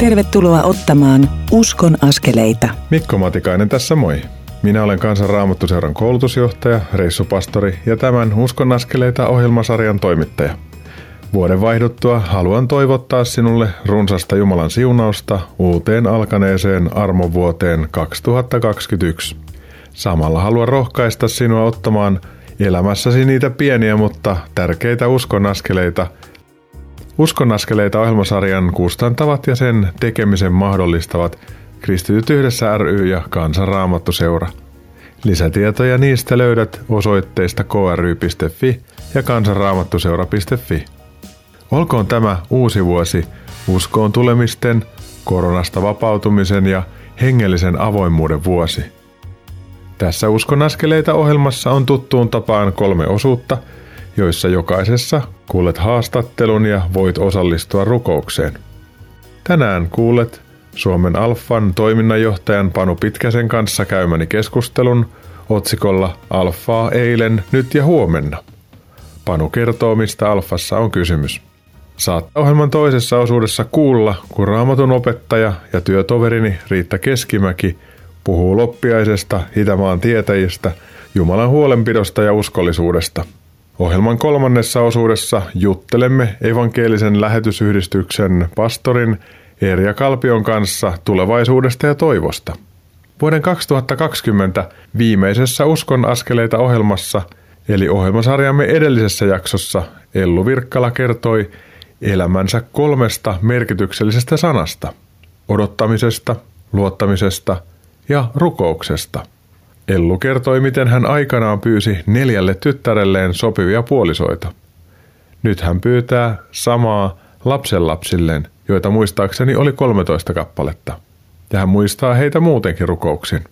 Tervetuloa ottamaan Uskon askeleita. Mikko Matikainen tässä moi. Minä olen Kansan Raamattuseuran koulutusjohtaja, reissupastori ja tämän Uskon askeleita ohjelmasarjan toimittaja. Vuoden vaihduttua haluan toivottaa sinulle runsasta Jumalan siunausta uuteen alkaneeseen armovuoteen 2021. Samalla haluan rohkaista sinua ottamaan elämässäsi niitä pieniä, mutta tärkeitä uskonaskeleita. Uskonaskeleita ohjelmasarjan kustantavat ja sen tekemisen mahdollistavat Kristityt yhdessä ry ja Kansanraamattuseura. Lisätietoja niistä löydät osoitteista kry.fi ja kansanraamattuseura.fi. Olkoon tämä uusi vuosi uskoon tulemisten, koronasta vapautumisen ja hengellisen avoimuuden vuosi – tässä Uskon askeleita ohjelmassa on tuttuun tapaan kolme osuutta, joissa jokaisessa kuulet haastattelun ja voit osallistua rukoukseen. Tänään kuulet Suomen Alfan toiminnanjohtajan Panu Pitkäsen kanssa käymäni keskustelun otsikolla Alfaa eilen, nyt ja huomenna. Panu kertoo, mistä Alfassa on kysymys. Saat ohjelman toisessa osuudessa kuulla, kun raamatun opettaja ja työtoverini Riitta Keskimäki – puhuu loppiaisesta, Itämaan tietäjistä, Jumalan huolenpidosta ja uskollisuudesta. Ohjelman kolmannessa osuudessa juttelemme evankelisen lähetysyhdistyksen pastorin Erja Kalpion kanssa tulevaisuudesta ja toivosta. Vuoden 2020 viimeisessä Uskon askeleita ohjelmassa, eli ohjelmasarjamme edellisessä jaksossa, Ellu Virkkala kertoi elämänsä kolmesta merkityksellisestä sanasta. Odottamisesta, luottamisesta ja rukouksesta. Ellu kertoi, miten hän aikanaan pyysi neljälle tyttärelleen sopivia puolisoita. Nyt hän pyytää samaa lapsenlapsilleen, joita muistaakseni oli 13 kappaletta. Ja hän muistaa heitä muutenkin rukouksin.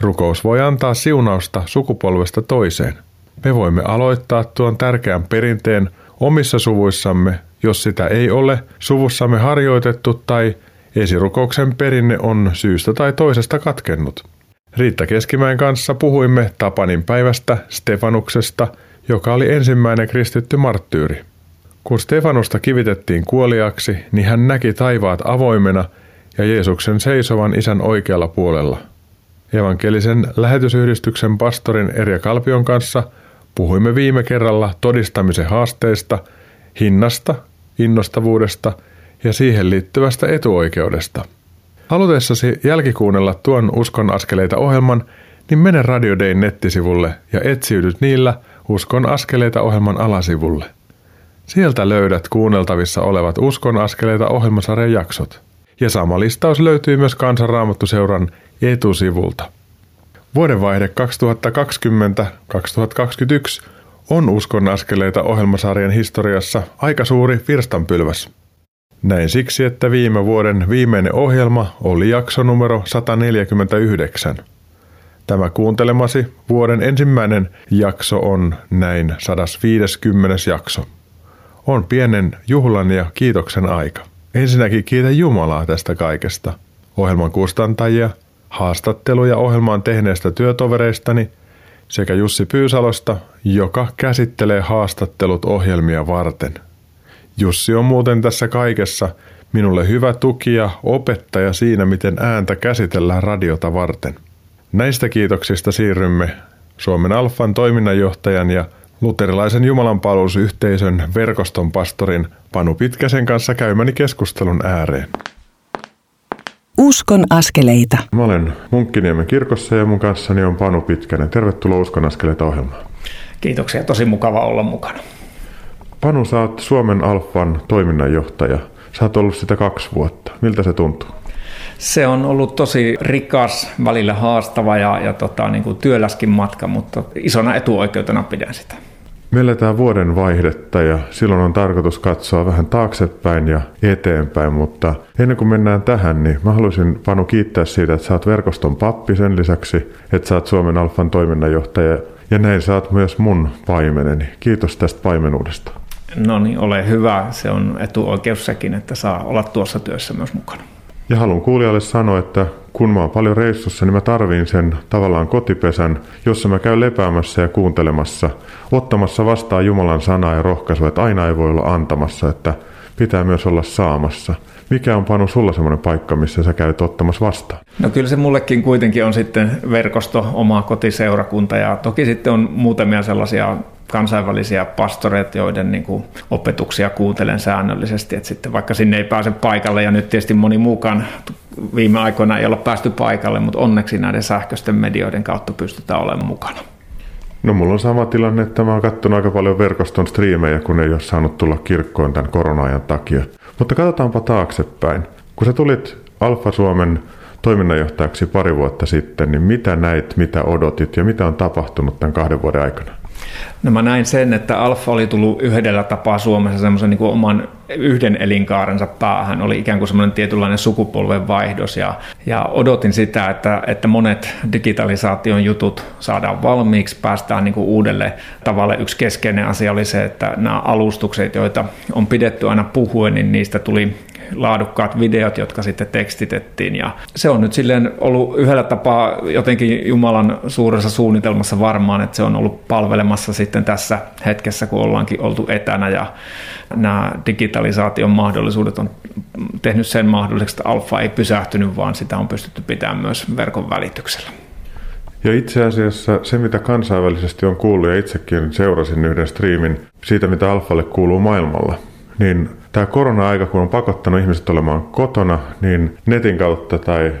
Rukous voi antaa siunausta sukupolvesta toiseen. Me voimme aloittaa tuon tärkeän perinteen omissa suvuissamme, jos sitä ei ole suvussamme harjoitettu tai Esirukouksen perinne on syystä tai toisesta katkennut. Riitta Keskimäen kanssa puhuimme Tapanin päivästä Stefanuksesta, joka oli ensimmäinen kristitty marttyyri. Kun Stefanusta kivitettiin kuoliaksi, niin hän näki taivaat avoimena ja Jeesuksen seisovan isän oikealla puolella. Evankelisen lähetysyhdistyksen pastorin Erja Kalpion kanssa puhuimme viime kerralla todistamisen haasteista, hinnasta, innostavuudesta – ja siihen liittyvästä etuoikeudesta. Halutessasi jälkikuunnella tuon Uskon askeleita ohjelman, niin mene Radio Dayn nettisivulle ja etsiydyt niillä Uskon askeleita ohjelman alasivulle. Sieltä löydät kuunneltavissa olevat Uskon askeleita ohjelmasarjan jaksot. Ja sama listaus löytyy myös Kansanraamattuseuran etusivulta. Vuodenvaihde 2020-2021 on Uskon askeleita ohjelmasarjan historiassa aika suuri virstanpylväs – näin siksi, että viime vuoden viimeinen ohjelma oli jakso numero 149. Tämä kuuntelemasi vuoden ensimmäinen jakso on näin 150. jakso. On pienen juhlan ja kiitoksen aika. Ensinnäkin kiitän Jumalaa tästä kaikesta. Ohjelman kustantajia, haastatteluja ohjelmaan tehneestä työtovereistani sekä Jussi Pyysalosta, joka käsittelee haastattelut ohjelmia varten – Jussi on muuten tässä kaikessa minulle hyvä tuki ja opettaja siinä, miten ääntä käsitellään radiota varten. Näistä kiitoksista siirrymme Suomen Alfan toiminnanjohtajan ja luterilaisen jumalanpalvelusyhteisön verkoston pastorin Panu Pitkäsen kanssa käymäni keskustelun ääreen. Uskon askeleita. Mä olen Munkkiniemen kirkossa ja mun kanssani on Panu Pitkänen. Tervetuloa Uskon askeleita ohjelmaan. Kiitoksia, tosi mukava olla mukana. Panu, sä oot Suomen Alfan toiminnanjohtaja. Sä oot ollut sitä kaksi vuotta. Miltä se tuntuu? Se on ollut tosi rikas, välillä haastava ja, ja tota, niin kuin työläskin matka, mutta isona etuoikeutena pidän sitä. Me eletään vuoden vaihdetta ja silloin on tarkoitus katsoa vähän taaksepäin ja eteenpäin, mutta ennen kuin mennään tähän, niin mä haluaisin Panu kiittää siitä, että sä oot verkoston pappi sen lisäksi, että sä oot Suomen Alfan toiminnanjohtaja ja näin sä oot myös mun paimeneni. Kiitos tästä paimenuudesta. No niin, ole hyvä. Se on etuoikeus sekin, että saa olla tuossa työssä myös mukana. Ja haluan kuulijalle sanoa, että kun mä oon paljon reissussa, niin mä tarviin sen tavallaan kotipesän, jossa mä käyn lepäämässä ja kuuntelemassa, ottamassa vastaan Jumalan sanaa ja rohkaisua, että aina ei voi olla antamassa, että pitää myös olla saamassa. Mikä on Panu sulla semmoinen paikka, missä sä käyt ottamassa vastaan? No kyllä se mullekin kuitenkin on sitten verkosto, oma kotiseurakunta ja toki sitten on muutamia sellaisia kansainvälisiä pastoreita, joiden niin kuin opetuksia kuuntelen säännöllisesti, että sitten vaikka sinne ei pääse paikalle ja nyt tietysti moni muukaan viime aikoina ei olla päästy paikalle, mutta onneksi näiden sähköisten medioiden kautta pystytään olemaan mukana. No mulla on sama tilanne, että mä oon katsonut aika paljon verkoston striimejä, kun ei ole saanut tulla kirkkoon tämän korona-ajan takia. Mutta katsotaanpa taaksepäin. Kun sä tulit Alfa Suomen toiminnanjohtajaksi pari vuotta sitten, niin mitä näit, mitä odotit ja mitä on tapahtunut tämän kahden vuoden aikana? No mä näin sen, että Alfa oli tullut yhdellä tapaa Suomessa semmoisen niin oman yhden elinkaarensa päähän. Oli ikään kuin semmoinen tietynlainen sukupolven vaihdos ja, ja odotin sitä, että, että monet digitalisaation jutut saadaan valmiiksi, päästään niin kuin uudelle tavalle. Yksi keskeinen asia oli se, että nämä alustukset, joita on pidetty aina puhuen, niin niistä tuli laadukkaat videot, jotka sitten tekstitettiin. Ja se on nyt silleen ollut yhdellä tapaa jotenkin Jumalan suuressa suunnitelmassa varmaan, että se on ollut palvelemassa sitten tässä hetkessä, kun ollaankin oltu etänä ja nämä digitalisaation mahdollisuudet on tehnyt sen mahdolliseksi, että alfa ei pysähtynyt, vaan sitä on pystytty pitämään myös verkon välityksellä. Ja itse asiassa se, mitä kansainvälisesti on kuullut, ja itsekin seurasin yhden striimin siitä, mitä Alfalle kuuluu maailmalla, niin tämä korona-aika, kun on pakottanut ihmiset olemaan kotona, niin netin kautta tai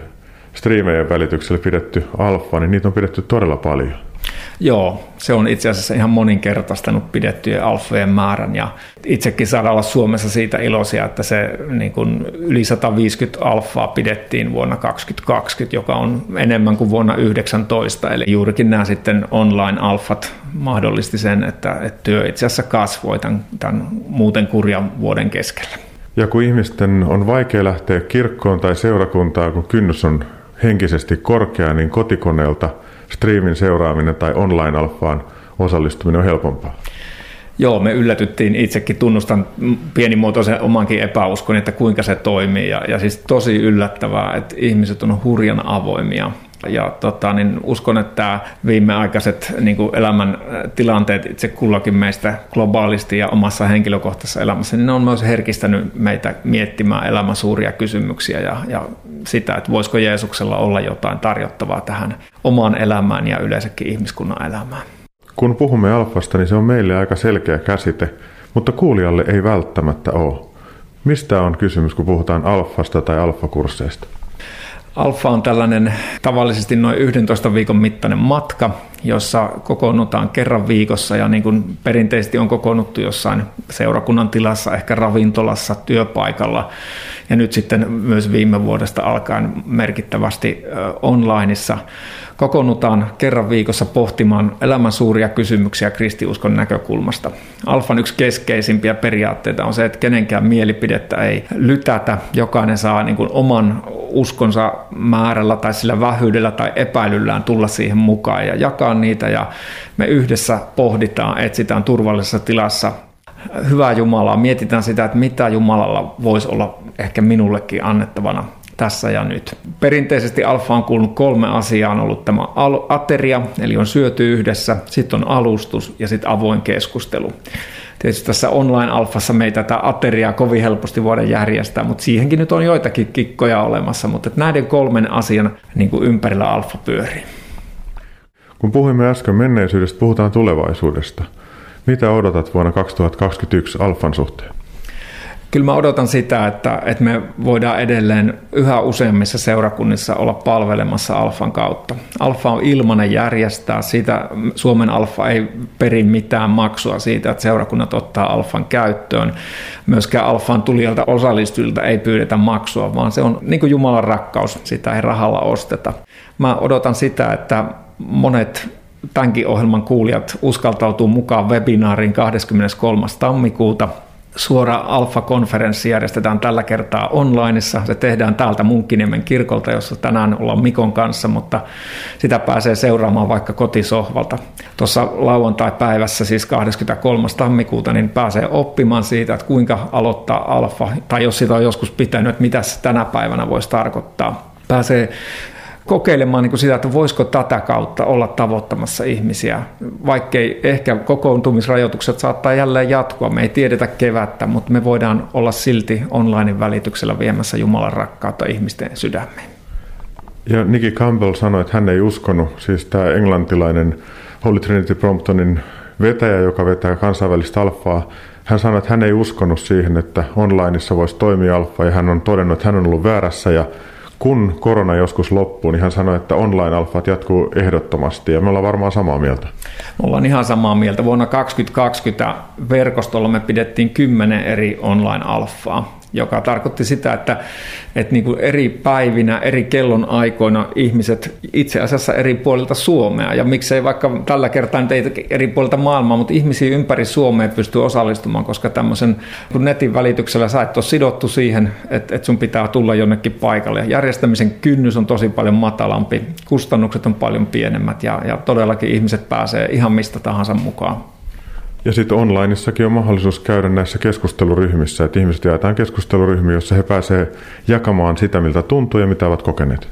striimejen välityksellä pidetty alfa, niin niitä on pidetty todella paljon. Joo, se on itse asiassa ihan moninkertaistanut pidettyjen alfojen määrän ja itsekin saadaan olla Suomessa siitä iloisia, että se niin kuin yli 150 alfaa pidettiin vuonna 2020, joka on enemmän kuin vuonna 2019. Eli juurikin nämä sitten online-alfat mahdollisti sen, että, että työ itse asiassa kasvoi tämän, tämän muuten kurjan vuoden keskellä. Ja kun ihmisten on vaikea lähteä kirkkoon tai seurakuntaan, kun kynnys on henkisesti korkea, niin kotikoneelta – striimin seuraaminen tai online-alfaan osallistuminen on helpompaa? Joo, me yllätyttiin, itsekin tunnustan pienimuotoisen omankin epäuskon, että kuinka se toimii. Ja, ja siis tosi yllättävää, että ihmiset on hurjan avoimia ja tota, niin uskon, että viimeaikaiset niin kuin elämän tilanteet itse kullakin meistä globaalisti ja omassa henkilökohtaisessa elämässä, niin ne on myös herkistänyt meitä miettimään elämän suuria kysymyksiä ja, ja sitä, että voisiko Jeesuksella olla jotain tarjottavaa tähän omaan elämään ja yleensäkin ihmiskunnan elämään. Kun puhumme alfasta, niin se on meille aika selkeä käsite, mutta kuulijalle ei välttämättä ole. Mistä on kysymys, kun puhutaan alfasta tai alfakursseista? Alfa on tällainen tavallisesti noin 11 viikon mittainen matka, jossa kokoonnutaan kerran viikossa ja niin kuin perinteisesti on kokoonnuttu jossain seurakunnan tilassa, ehkä ravintolassa, työpaikalla ja nyt sitten myös viime vuodesta alkaen merkittävästi onlineissa kokoonnutaan kerran viikossa pohtimaan elämän suuria kysymyksiä kristiuskon näkökulmasta. Alfan yksi keskeisimpiä periaatteita on se, että kenenkään mielipidettä ei lytätä. Jokainen saa niin kuin oman uskonsa määrällä tai sillä vähyydellä tai epäilyllään tulla siihen mukaan ja jakaa niitä ja me yhdessä pohditaan, etsitään turvallisessa tilassa hyvää Jumalaa, mietitään sitä, että mitä Jumalalla voisi olla ehkä minullekin annettavana tässä ja nyt. Perinteisesti alfa on kuulunut kolme asiaa. On ollut tämä ateria, eli on syöty yhdessä, sitten on alustus ja sitten avoin keskustelu. Tietysti tässä online-alfassa me ei tätä ateriaa kovin helposti voida järjestää, mutta siihenkin nyt on joitakin kikkoja olemassa, mutta näiden kolmen asian niin kuin ympärillä alfa pyörii. Kun puhuimme äsken menneisyydestä, puhutaan tulevaisuudesta. Mitä odotat vuonna 2021 alfan suhteen? Kyllä mä odotan sitä, että, että me voidaan edelleen yhä useimmissa seurakunnissa olla palvelemassa Alfan kautta. Alfa on ilmanen järjestää, siitä Suomen Alfa ei peri mitään maksua siitä, että seurakunnat ottaa Alfan käyttöön. Myöskään Alfan tulijalta osallistujilta ei pyydetä maksua, vaan se on niin kuin Jumalan rakkaus, sitä ei rahalla osteta. Mä odotan sitä, että monet tämänkin ohjelman kuulijat uskaltautuu mukaan webinaariin 23. tammikuuta – Suora Alfa-konferenssi järjestetään tällä kertaa onlineissa. Se tehdään täältä Munkkiniemen kirkolta, jossa tänään ollaan Mikon kanssa, mutta sitä pääsee seuraamaan vaikka kotisohvalta. Tuossa lauantai-päivässä, siis 23. tammikuuta, niin pääsee oppimaan siitä, että kuinka aloittaa alfa, tai jos sitä on joskus pitänyt, että mitä se tänä päivänä voisi tarkoittaa. Pääsee kokeilemaan niin kuin sitä, että voisiko tätä kautta olla tavoittamassa ihmisiä. Vaikkei ehkä kokoontumisrajoitukset saattaa jälleen jatkua, me ei tiedetä kevättä, mutta me voidaan olla silti online välityksellä viemässä Jumalan rakkautta ihmisten sydämiin. Ja Nicky Campbell sanoi, että hän ei uskonut, siis tämä englantilainen Holy Trinity Promptonin vetäjä, joka vetää kansainvälistä alfaa, hän sanoi, että hän ei uskonut siihen, että onlineissa voisi toimia alfa, ja hän on todennut, että hän on ollut väärässä, ja kun korona joskus loppuu, niin hän sanoi, että online-alfat jatkuu ehdottomasti, ja me ollaan varmaan samaa mieltä. Me ollaan ihan samaa mieltä. Vuonna 2020 verkostolla me pidettiin kymmenen eri online-alfaa joka tarkoitti sitä, että, että niin kuin eri päivinä, eri kellon aikoina ihmiset itse asiassa eri puolilta Suomea, ja miksei vaikka tällä kertaa teitä eri puolilta maailmaa, mutta ihmisiä ympäri Suomea pystyy osallistumaan, koska tämmöisen kun netin välityksellä sä et ole sidottu siihen, että, että sun pitää tulla jonnekin paikalle. Järjestämisen kynnys on tosi paljon matalampi, kustannukset on paljon pienemmät, ja, ja todellakin ihmiset pääsee ihan mistä tahansa mukaan. Ja sitten onlineissakin on mahdollisuus käydä näissä keskusteluryhmissä, että ihmiset jaetaan keskusteluryhmiin, jossa he pääsevät jakamaan sitä, miltä tuntuu ja mitä ovat kokeneet.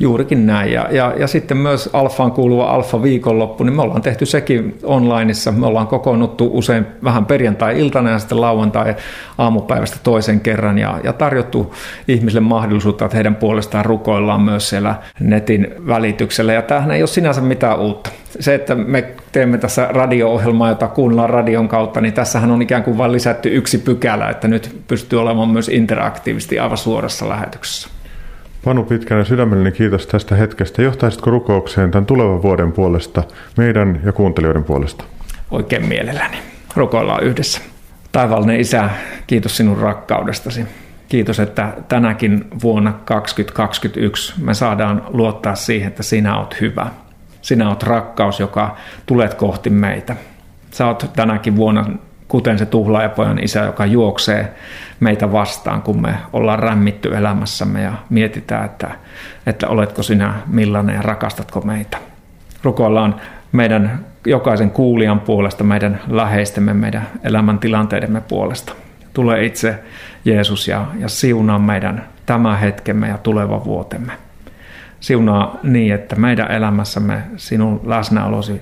Juurikin näin. Ja, ja, ja sitten myös alfaan kuuluva alfa-viikonloppu, niin me ollaan tehty sekin onlineissa. Me ollaan kokoonnuttu usein vähän perjantai-iltana ja sitten lauantai aamupäivästä toisen kerran ja, ja tarjottu ihmisille mahdollisuutta, että heidän puolestaan rukoillaan myös siellä netin välityksellä. Ja tämähän ei ole sinänsä mitään uutta. Se, että me teemme tässä radio-ohjelmaa, jota kuunnellaan radion kautta, niin tässähän on ikään kuin vain lisätty yksi pykälä, että nyt pystyy olemaan myös interaktiivisesti aivan suorassa lähetyksessä. Panu Pitkänen, sydämellinen kiitos tästä hetkestä. Johtaisitko rukoukseen tämän tulevan vuoden puolesta, meidän ja kuuntelijoiden puolesta? Oikein mielelläni. Rukoillaan yhdessä. Taivallinen Isä, kiitos sinun rakkaudestasi. Kiitos, että tänäkin vuonna 2021 me saadaan luottaa siihen, että sinä olet hyvä. Sinä olet rakkaus, joka tulet kohti meitä. Sä oot tänäkin vuonna kuten se tuhlaajapojan isä, joka juoksee meitä vastaan, kun me ollaan rämmitty elämässämme ja mietitään, että, että oletko sinä millainen ja rakastatko meitä. Rukoillaan meidän jokaisen kuulijan puolesta, meidän läheistemme, meidän elämäntilanteidemme puolesta. Tule itse Jeesus ja, ja siunaa meidän tämä hetkemme ja tuleva vuotemme. Siunaa niin, että meidän elämässämme sinun läsnäolosi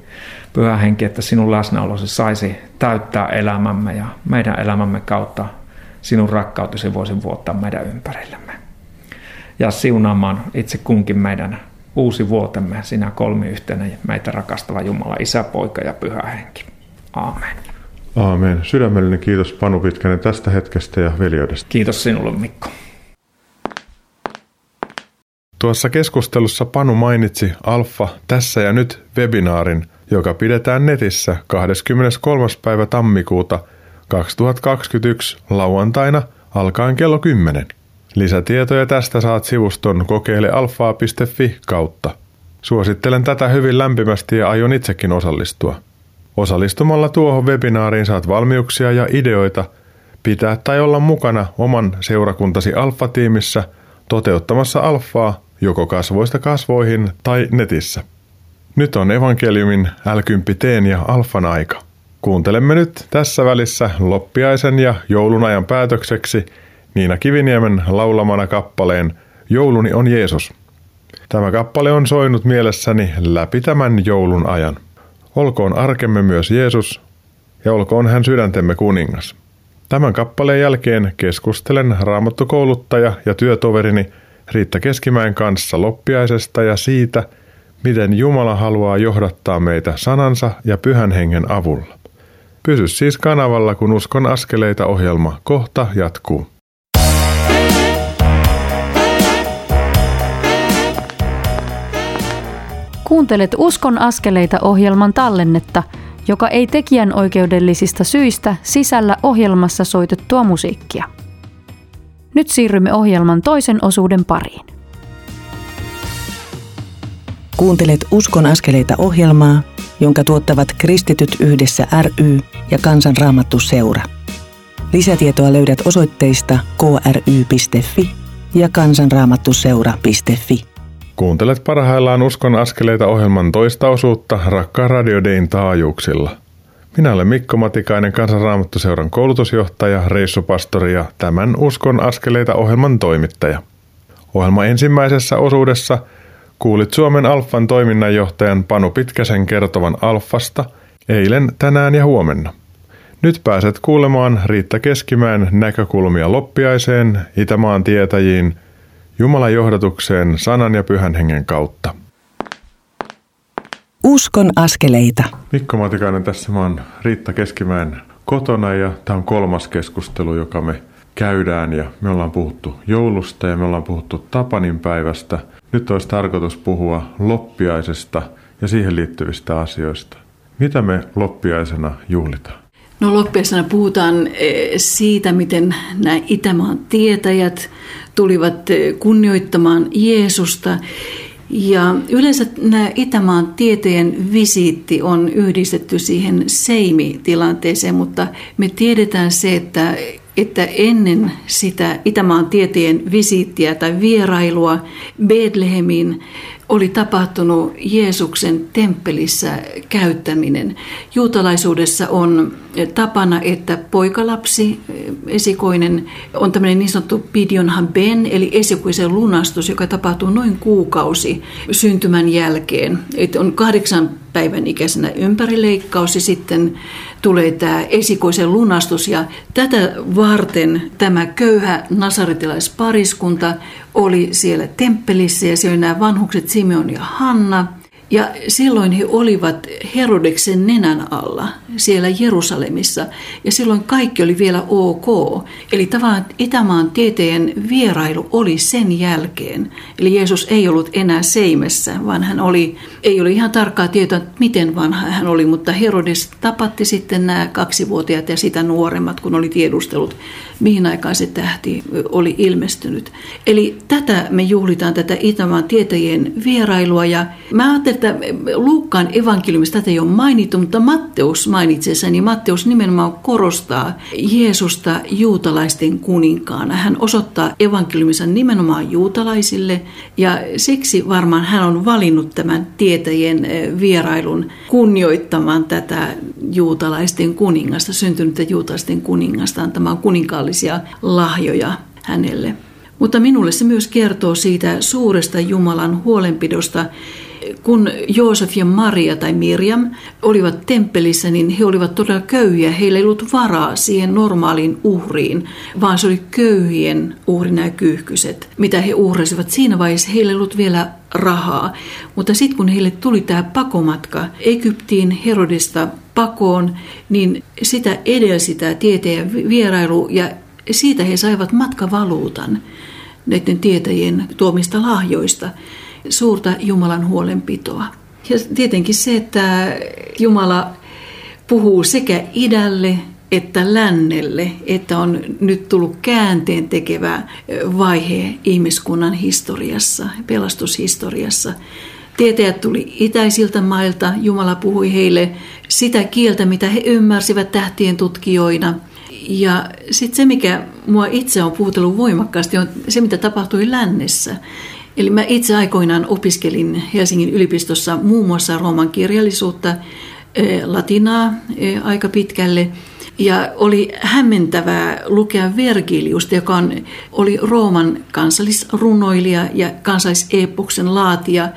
pyhä henki, että sinun läsnäolosi saisi täyttää elämämme ja meidän elämämme kautta sinun rakkautesi voisi vuottaa meidän ympärillemme. Ja siunaamaan itse kunkin meidän uusi vuotemme, sinä kolmiyhteinen meitä rakastava Jumala, Isä, Poika ja Pyhä Henki. Aamen. Aamen. Sydämellinen kiitos Panu Pitkänen tästä hetkestä ja veljeydestä. Kiitos sinulle Mikko. Tuossa keskustelussa Panu mainitsi Alfa tässä ja nyt webinaarin – joka pidetään netissä 23. päivä tammikuuta 2021 lauantaina alkaen kello 10. Lisätietoja tästä saat sivuston kokeilealfaa.fi kautta. Suosittelen tätä hyvin lämpimästi ja aion itsekin osallistua. Osallistumalla tuohon webinaariin saat valmiuksia ja ideoita pitää tai olla mukana oman seurakuntasi alfatiimissä toteuttamassa alfaa joko kasvoista kasvoihin tai netissä. Nyt on evankeliumin l ja alfan aika. Kuuntelemme nyt tässä välissä loppiaisen ja joulunajan päätökseksi Niina Kiviniemen laulamana kappaleen Jouluni on Jeesus. Tämä kappale on soinut mielessäni läpi tämän joulun ajan. Olkoon arkemme myös Jeesus ja olkoon hän sydäntemme kuningas. Tämän kappaleen jälkeen keskustelen raamattokouluttaja ja työtoverini Riitta Keskimäen kanssa loppiaisesta ja siitä – miten Jumala haluaa johdattaa meitä sanansa ja pyhän hengen avulla. Pysy siis kanavalla, kun uskon askeleita ohjelma kohta jatkuu. Kuuntelet Uskon askeleita ohjelman tallennetta, joka ei tekijän oikeudellisista syistä sisällä ohjelmassa soitettua musiikkia. Nyt siirrymme ohjelman toisen osuuden pariin. Kuuntelet Uskon askeleita ohjelmaa, jonka tuottavat Kristityt yhdessä ry ja Kansanraamattu seura. Lisätietoa löydät osoitteista kry.fi ja kansanraamattuseura.fi. Kuuntelet parhaillaan Uskon askeleita ohjelman toista osuutta rakkaan Radio Dayn taajuuksilla. Minä olen Mikko Matikainen, Kansanraamattuseuran koulutusjohtaja, reissupastori ja tämän Uskon askeleita ohjelman toimittaja. Ohjelma ensimmäisessä osuudessa – Kuulit Suomen Alfan toiminnanjohtajan Panu Pitkäsen kertovan Alfasta eilen, tänään ja huomenna. Nyt pääset kuulemaan Riitta Keskimäen näkökulmia loppiaiseen, Itämaan tietäjiin, Jumalan johdatukseen sanan ja pyhän hengen kautta. Uskon askeleita. Mikko Matikainen tässä, mä oon Riitta Keskimäen kotona ja tämä on kolmas keskustelu, joka me käydään ja me ollaan puhuttu joulusta ja me ollaan puhuttu Tapanin päivästä. Nyt olisi tarkoitus puhua loppiaisesta ja siihen liittyvistä asioista. Mitä me loppiaisena juhlitaan? No loppiaisena puhutaan eh, siitä, miten nämä Itämaan tietäjät tulivat eh, kunnioittamaan Jeesusta. Ja yleensä nämä Itämaan tieteen visiitti on yhdistetty siihen seimi-tilanteeseen, mutta me tiedetään se, että että ennen sitä Itämaan tieteen visiittiä tai vierailua Bethlehemiin oli tapahtunut Jeesuksen temppelissä käyttäminen. Juutalaisuudessa on tapana, että poikalapsi, esikoinen, on tämmöinen niin sanottu pidionhan ben, eli esikoisen lunastus, joka tapahtuu noin kuukausi syntymän jälkeen. Että on kahdeksan päivän ikäisenä ympärileikkaus ja sitten tulee tämä esikoisen lunastus. Ja tätä varten tämä köyhä nasaretilaispariskunta oli siellä temppelissä ja siellä oli nämä vanhukset Simeon ja Hanna – ja silloin he olivat Herodeksen nenän alla siellä Jerusalemissa. Ja silloin kaikki oli vielä ok. Eli tavallaan Itämaan tieteen vierailu oli sen jälkeen. Eli Jeesus ei ollut enää seimessä, vaan hän oli, ei ole ihan tarkkaa tietoa, miten vanha hän oli. Mutta Herodes tapatti sitten nämä kaksivuotiaat ja sitä nuoremmat, kun oli tiedustellut, mihin aikaan se tähti oli ilmestynyt. Eli tätä me juhlitaan, tätä Itämaan tietäjien vierailua. Ja mä ajattelin, että Luukkaan evankeliumista tätä ei ole mainittu, mutta Matteus mainitsee sen, niin Matteus nimenomaan korostaa Jeesusta juutalaisten kuninkaana. Hän osoittaa evankeliumissa nimenomaan juutalaisille ja siksi varmaan hän on valinnut tämän tietäjien eh, vierailun kunnioittamaan tätä juutalaisten kuningasta, syntynyttä juutalaisten kuningasta, antamaan kuninkaallisia lahjoja hänelle. Mutta minulle se myös kertoo siitä suuresta Jumalan huolenpidosta, kun Joosef ja Maria tai Mirjam olivat temppelissä, niin he olivat todella köyhiä. Heillä ei ollut varaa siihen normaaliin uhriin, vaan se oli köyhien uhri nämä kyyhkyset, mitä he uhrasivat. Siinä vaiheessa heillä ei ollut vielä rahaa. Mutta sitten kun heille tuli tämä pakomatka Egyptiin Herodesta pakoon, niin sitä edelsi tämä tieteen vierailu ja siitä he saivat matkavaluutan näiden tietäjien tuomista lahjoista suurta Jumalan huolenpitoa. Ja tietenkin se, että Jumala puhuu sekä idälle että lännelle, että on nyt tullut käänteen tekevä vaihe ihmiskunnan historiassa, pelastushistoriassa. Tietäjät tuli itäisiltä mailta, Jumala puhui heille sitä kieltä, mitä he ymmärsivät tähtien tutkijoina. Ja sitten se, mikä mua itse on puhutellut voimakkaasti, on se, mitä tapahtui lännessä. Eli mä itse aikoinaan opiskelin Helsingin yliopistossa muun muassa Rooman kirjallisuutta, eh, latinaa eh, aika pitkälle. Ja oli hämmentävää lukea Vergiliusta, joka on, oli Rooman kansallisrunoilija ja kansalliseepoksen laatija.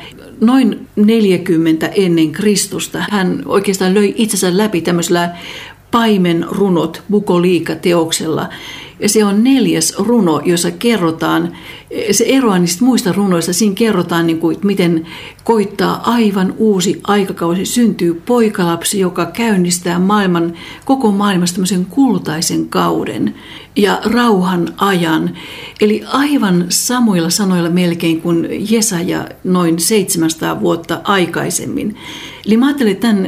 Noin 40 ennen Kristusta hän oikeastaan löi itsensä läpi tämmöisellä paimenrunot bukoliika-teoksella. Ja se on neljäs runo, jossa kerrotaan, se eroaa niistä muista runoista, siinä kerrotaan, niin kuin, miten koittaa aivan uusi aikakausi, syntyy poikalapsi, joka käynnistää maailman, koko maailmasta tämmöisen kultaisen kauden ja rauhan ajan. Eli aivan samoilla sanoilla melkein kuin Jesaja noin 700 vuotta aikaisemmin. Eli mä ajattelin, että tämän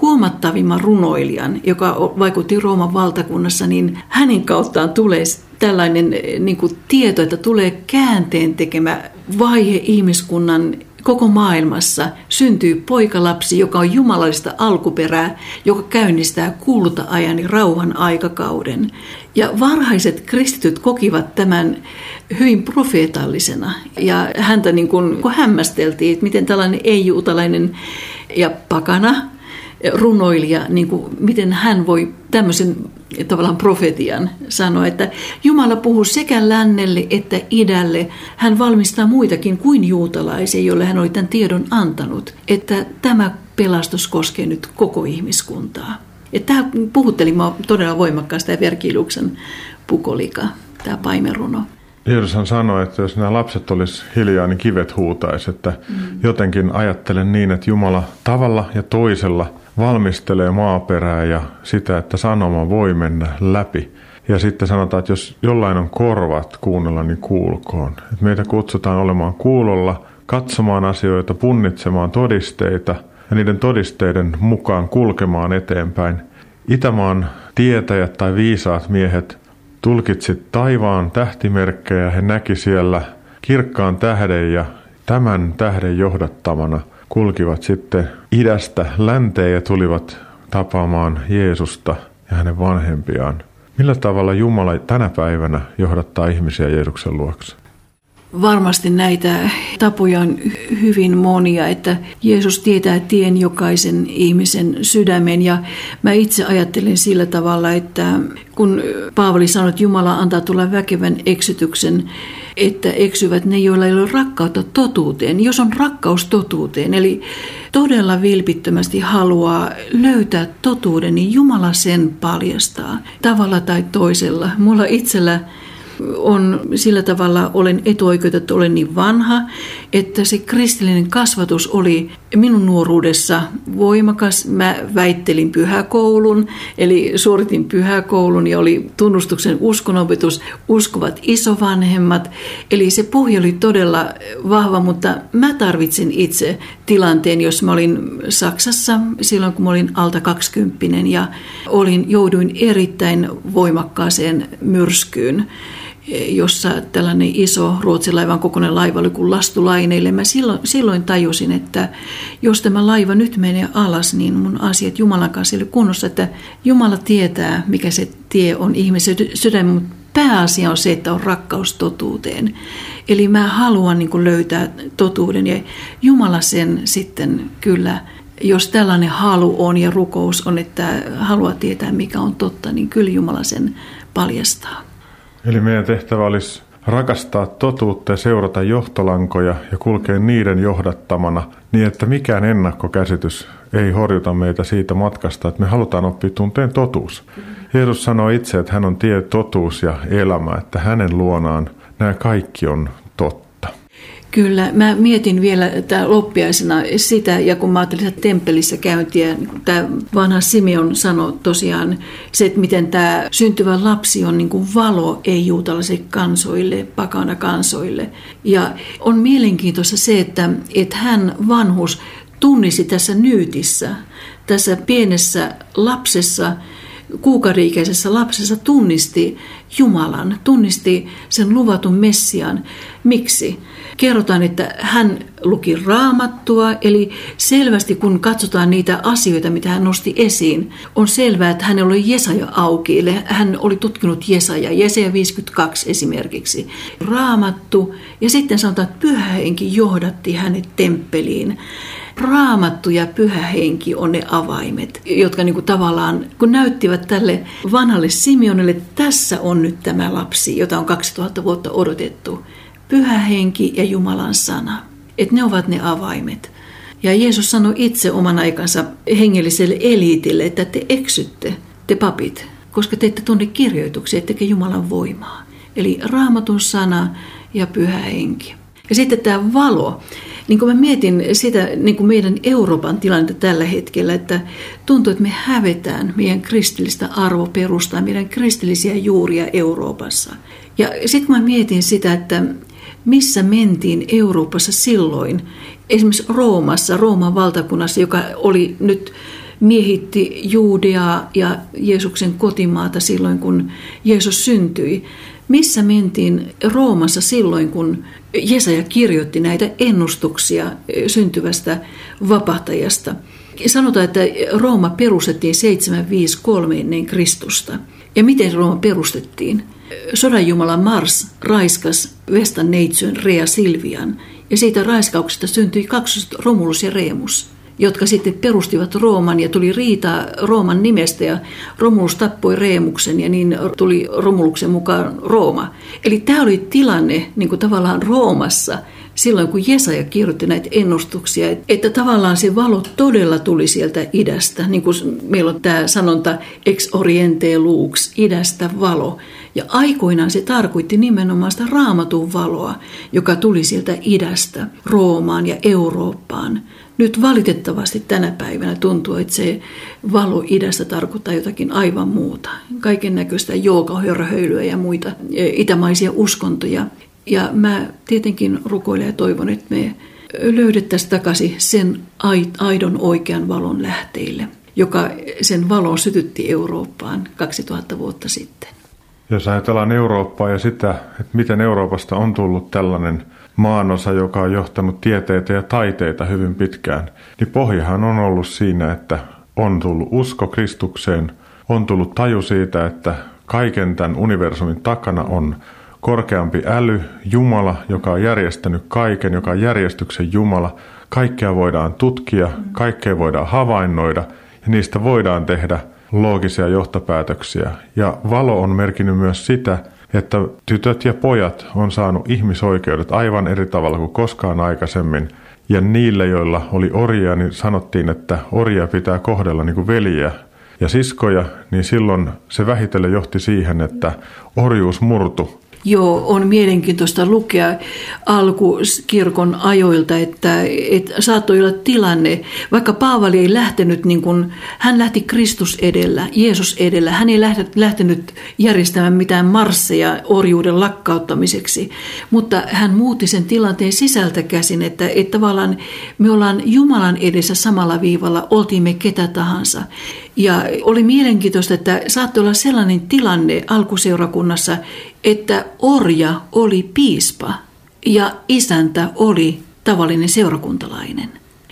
huomattavimman runoilijan, joka vaikutti Rooman valtakunnassa, niin hänen kauttaan tulee tällainen niin kuin tieto, että tulee käänteen tekemä vaihe ihmiskunnan koko maailmassa syntyy poikalapsi, joka on jumalallista alkuperää, joka käynnistää kulta-ajan ja rauhan aikakauden. Ja varhaiset kristityt kokivat tämän hyvin profeetallisena. Ja häntä niin kuin, kun hämmästeltiin, että miten tällainen ei-juutalainen ja pakana runoilija, niin kuin, miten hän voi tämmöisen tavallaan profetian sanoa, että Jumala puhuu sekä lännelle että idälle. Hän valmistaa muitakin kuin juutalaisia, joille hän oli tämän tiedon antanut, että tämä pelastus koskee nyt koko ihmiskuntaa. Tämä puhutteli minua todella voimakkaasti, tämä Verkiluksen pukolika, tämä paimeruno. Jeesushan sanoi, että jos nämä lapset olisi hiljaa, niin kivet huutaisi. Että mm. jotenkin ajattelen niin, että Jumala tavalla ja toisella valmistelee maaperää ja sitä, että sanoma voi mennä läpi. Ja sitten sanotaan, että jos jollain on korvat kuunnella, niin kuulkoon. Että meitä kutsutaan olemaan kuulolla, katsomaan asioita, punnitsemaan todisteita ja niiden todisteiden mukaan kulkemaan eteenpäin. Itämaan tietäjät tai viisaat miehet tulkitsi taivaan tähtimerkkejä. He näki siellä kirkkaan tähden ja tämän tähden johdattamana kulkivat sitten idästä länteen ja tulivat tapaamaan Jeesusta ja hänen vanhempiaan. Millä tavalla Jumala tänä päivänä johdattaa ihmisiä Jeesuksen luokse? Varmasti näitä tapoja on hyvin monia, että Jeesus tietää tien jokaisen ihmisen sydämen ja mä itse ajattelen sillä tavalla, että kun Paavali sanoi, että Jumala antaa tulla väkevän eksytyksen, että eksyvät ne, joilla ei ole rakkautta totuuteen. Jos on rakkaus totuuteen, eli todella vilpittömästi haluaa löytää totuuden, niin Jumala sen paljastaa tavalla tai toisella. Mulla itsellä on sillä tavalla, olen etuoikeutettu, olen niin vanha, että se kristillinen kasvatus oli minun nuoruudessa voimakas. Mä väittelin pyhäkoulun, eli suoritin pyhäkoulun ja oli tunnustuksen uskonopetus, uskovat isovanhemmat. Eli se pohja oli todella vahva, mutta mä tarvitsin itse tilanteen, jos mä olin Saksassa silloin, kun mä olin alta 20 ja olin, jouduin erittäin voimakkaaseen myrskyyn jossa tällainen iso Ruotsin laivan kokoinen laiva oli kuin lastulaineille. Mä silloin, silloin tajusin, että jos tämä laiva nyt menee alas, niin mun asiat Jumalan kanssa ole kunnossa, että Jumala tietää, mikä se tie on ihmisen sydän, mutta pääasia on se, että on rakkaus totuuteen. Eli mä haluan niin löytää totuuden ja Jumala sen sitten kyllä jos tällainen halu on ja rukous on, että haluaa tietää mikä on totta, niin kyllä Jumala sen paljastaa. Eli meidän tehtävä olisi rakastaa totuutta ja seurata johtolankoja ja kulkea niiden johdattamana niin, että mikään ennakkokäsitys ei horjuta meitä siitä matkasta, että me halutaan oppia tunteen totuus. Jeesus sanoo itse, että hän on tie, totuus ja elämä, että hänen luonaan nämä kaikki on. Kyllä, mä mietin vielä tämä loppiaisena sitä, ja kun mä ajattelin että temppelissä käyntiä, niin tämä vanha Simeon sanoi tosiaan se, että miten tämä syntyvä lapsi on niin kuin valo ei-juutalaisille kansoille, pakana kansoille. Ja on mielenkiintoista se, että, että hän vanhus tunnisi tässä nyytissä, tässä pienessä lapsessa, kuukariikäisessä lapsessa tunnisti Jumalan, tunnisti sen luvatun Messian. Miksi? Kerrotaan, että hän luki raamattua, eli selvästi kun katsotaan niitä asioita, mitä hän nosti esiin, on selvää, että hän oli Jesaja auki, eli hän oli tutkinut Jesaja, Jesaja 52 esimerkiksi. Raamattu, ja sitten sanotaan, että pyhä henki johdatti hänet temppeliin. Raamattu ja pyhä henki on ne avaimet, jotka niin kuin tavallaan, kun näyttivät tälle vanhalle Simeonille, että tässä on nyt tämä lapsi, jota on 2000 vuotta odotettu. Pyhä henki ja Jumalan sana. Että ne ovat ne avaimet. Ja Jeesus sanoi itse oman aikansa hengelliselle eliitille, että te eksytte, te papit, koska te ette tunne kirjoituksia, ettekä Jumalan voimaa. Eli raamatun sana ja pyhä henki. Ja sitten tämä valo. Niin kuin mä mietin sitä niin kuin meidän Euroopan tilannetta tällä hetkellä, että tuntuu, että me hävetään meidän kristillistä arvoperustaa, meidän kristillisiä juuria Euroopassa. Ja sitten kun mä mietin sitä, että missä mentiin Euroopassa silloin, esimerkiksi Roomassa, Rooman valtakunnassa, joka oli nyt miehitti Juudeaa ja Jeesuksen kotimaata silloin, kun Jeesus syntyi. Missä mentiin Roomassa silloin, kun Jesaja kirjoitti näitä ennustuksia syntyvästä vapahtajasta? Sanotaan, että Rooma perustettiin 753 ennen Kristusta. Ja miten Rooma perustettiin? Sodanjumala Mars raiskas Vestan neitsyn Rea Silvian, ja siitä raiskauksesta syntyi kaksi Romulus ja Reemus. Jotka sitten perustivat Rooman ja tuli riita Rooman nimestä ja Romulus tappoi Reemuksen ja niin tuli Romuluksen mukaan Rooma. Eli tämä oli tilanne niin kuin tavallaan Roomassa silloin, kun Jesaja kirjoitti näitä ennustuksia, että tavallaan se valo todella tuli sieltä idästä. Niin kuin meillä on tämä sanonta ex oriente lux, idästä valo. Ja aikoinaan se tarkoitti nimenomaan sitä raamatun valoa, joka tuli sieltä idästä Roomaan ja Eurooppaan. Nyt valitettavasti tänä päivänä tuntuu, että se valo idästä tarkoittaa jotakin aivan muuta. Kaiken näköistä joogahörhöilyä ja muita e, itämaisia uskontoja. Ja mä tietenkin rukoilen ja toivon, että me löydettäisiin takaisin sen aidon oikean valon lähteille, joka sen valon sytytti Eurooppaan 2000 vuotta sitten. Jos ajatellaan Eurooppaa ja sitä, että miten Euroopasta on tullut tällainen maanosa, joka on johtanut tieteitä ja taiteita hyvin pitkään, niin pohjahan on ollut siinä, että on tullut usko Kristukseen, on tullut taju siitä, että kaiken tämän universumin takana on korkeampi äly, Jumala, joka on järjestänyt kaiken, joka on järjestyksen Jumala. Kaikkea voidaan tutkia, kaikkea voidaan havainnoida ja niistä voidaan tehdä loogisia johtopäätöksiä. Ja valo on merkinnyt myös sitä, että tytöt ja pojat on saanut ihmisoikeudet aivan eri tavalla kuin koskaan aikaisemmin. Ja niille, joilla oli orjia, niin sanottiin, että orjia pitää kohdella niin kuin veljiä ja siskoja, niin silloin se vähitellen johti siihen, että orjuus murtu Joo, on mielenkiintoista lukea alkukirkon ajoilta, että, että saattoi olla tilanne, vaikka Paavali ei lähtenyt, niin kuin, hän lähti Kristus edellä, Jeesus edellä. Hän ei lähtenyt järjestämään mitään marsseja orjuuden lakkauttamiseksi, mutta hän muutti sen tilanteen sisältä käsin, että, että tavallaan me ollaan Jumalan edessä samalla viivalla, oltiin me ketä tahansa. Ja oli mielenkiintoista, että saattoi olla sellainen tilanne alkuseurakunnassa, että orja oli piispa ja isäntä oli tavallinen seurakuntalainen.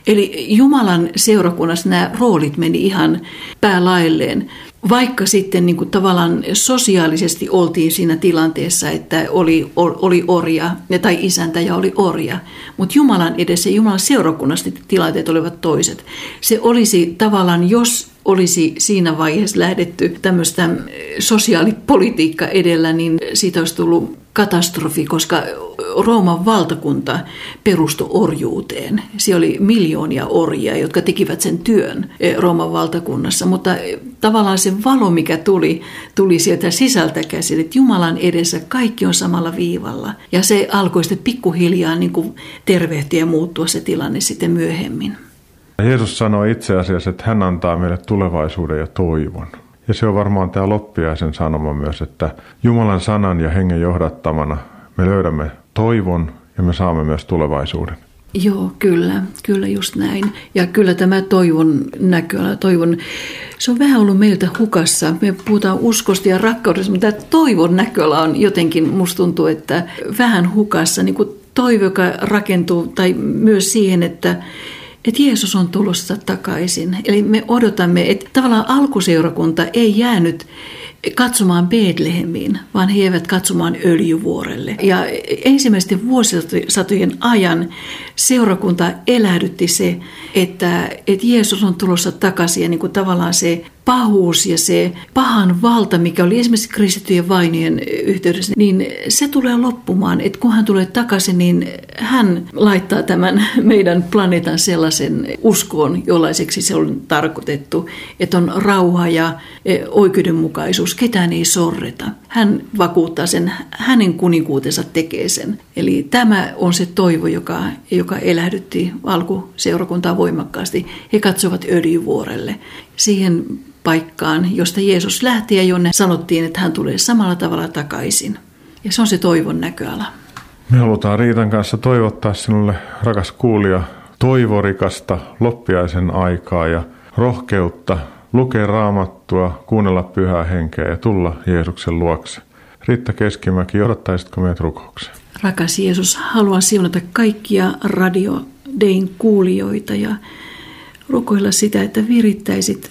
Eli Jumalan seurakunnassa nämä roolit meni ihan päälailleen, vaikka sitten niin kuin tavallaan sosiaalisesti oltiin siinä tilanteessa, että oli, oli orja tai isäntä ja oli orja. Mutta Jumalan edessä ja Jumalan seurakunnassa tilanteet olivat toiset. Se olisi tavallaan, jos olisi siinä vaiheessa lähdetty tämmöistä sosiaalipolitiikka edellä, niin siitä olisi tullut katastrofi, koska Rooman valtakunta perustui orjuuteen. Siellä oli miljoonia orjia, jotka tekivät sen työn Rooman valtakunnassa, mutta tavallaan se valo, mikä tuli, tuli sieltä sisältä käsin, että Jumalan edessä kaikki on samalla viivalla. Ja se alkoi sitten pikkuhiljaa niin kuin tervehtiä ja muuttua se tilanne sitten myöhemmin. Jeesus sanoi itse asiassa, että hän antaa meille tulevaisuuden ja toivon. Ja se on varmaan tämä loppiaisen sanoma myös, että Jumalan sanan ja hengen johdattamana me löydämme toivon ja me saamme myös tulevaisuuden. Joo, kyllä, kyllä just näin. Ja kyllä tämä toivon näköala, toivon, se on vähän ollut meiltä hukassa. Me puhutaan uskosta ja rakkaudesta, mutta tämä toivon näköala on jotenkin, musta tuntuu, että vähän hukassa. Niin kuin toivo, joka rakentuu, tai myös siihen, että että Jeesus on tulossa takaisin. Eli me odotamme, että tavallaan alkuseurakunta ei jäänyt katsomaan Betlehemiin, vaan he eivät katsomaan öljyvuorelle. Ja ensimmäisten vuosisatojen ajan seurakunta elähdytti se, että, että Jeesus on tulossa takaisin ja niin kuin tavallaan se pahuus ja se pahan valta, mikä oli esimerkiksi kristittyjen vainien yhteydessä, niin se tulee loppumaan. Että kun hän tulee takaisin, niin hän laittaa tämän meidän planeetan sellaisen uskoon, jollaiseksi se on tarkoitettu, että on rauha ja e, oikeudenmukaisuus, ketään ei sorreta. Hän vakuuttaa sen, hänen kuninkuutensa tekee sen. Eli tämä on se toivo, joka, joka elähdytti alkuseurakuntaa voimakkaasti. He katsovat öljyvuorelle. Siihen paikkaan, josta Jeesus lähti ja jonne sanottiin, että hän tulee samalla tavalla takaisin. Ja se on se toivon näköala. Me halutaan Riitan kanssa toivottaa sinulle, rakas kuulija, toivorikasta loppiaisen aikaa ja rohkeutta lukea raamattua, kuunnella pyhää henkeä ja tulla Jeesuksen luokse. Riitta Keskimäki, johdattaisitko meidät rukoukseen? Rakas Jeesus, haluan siunata kaikkia Radio Dayn kuulijoita ja rukoilla sitä, että virittäisit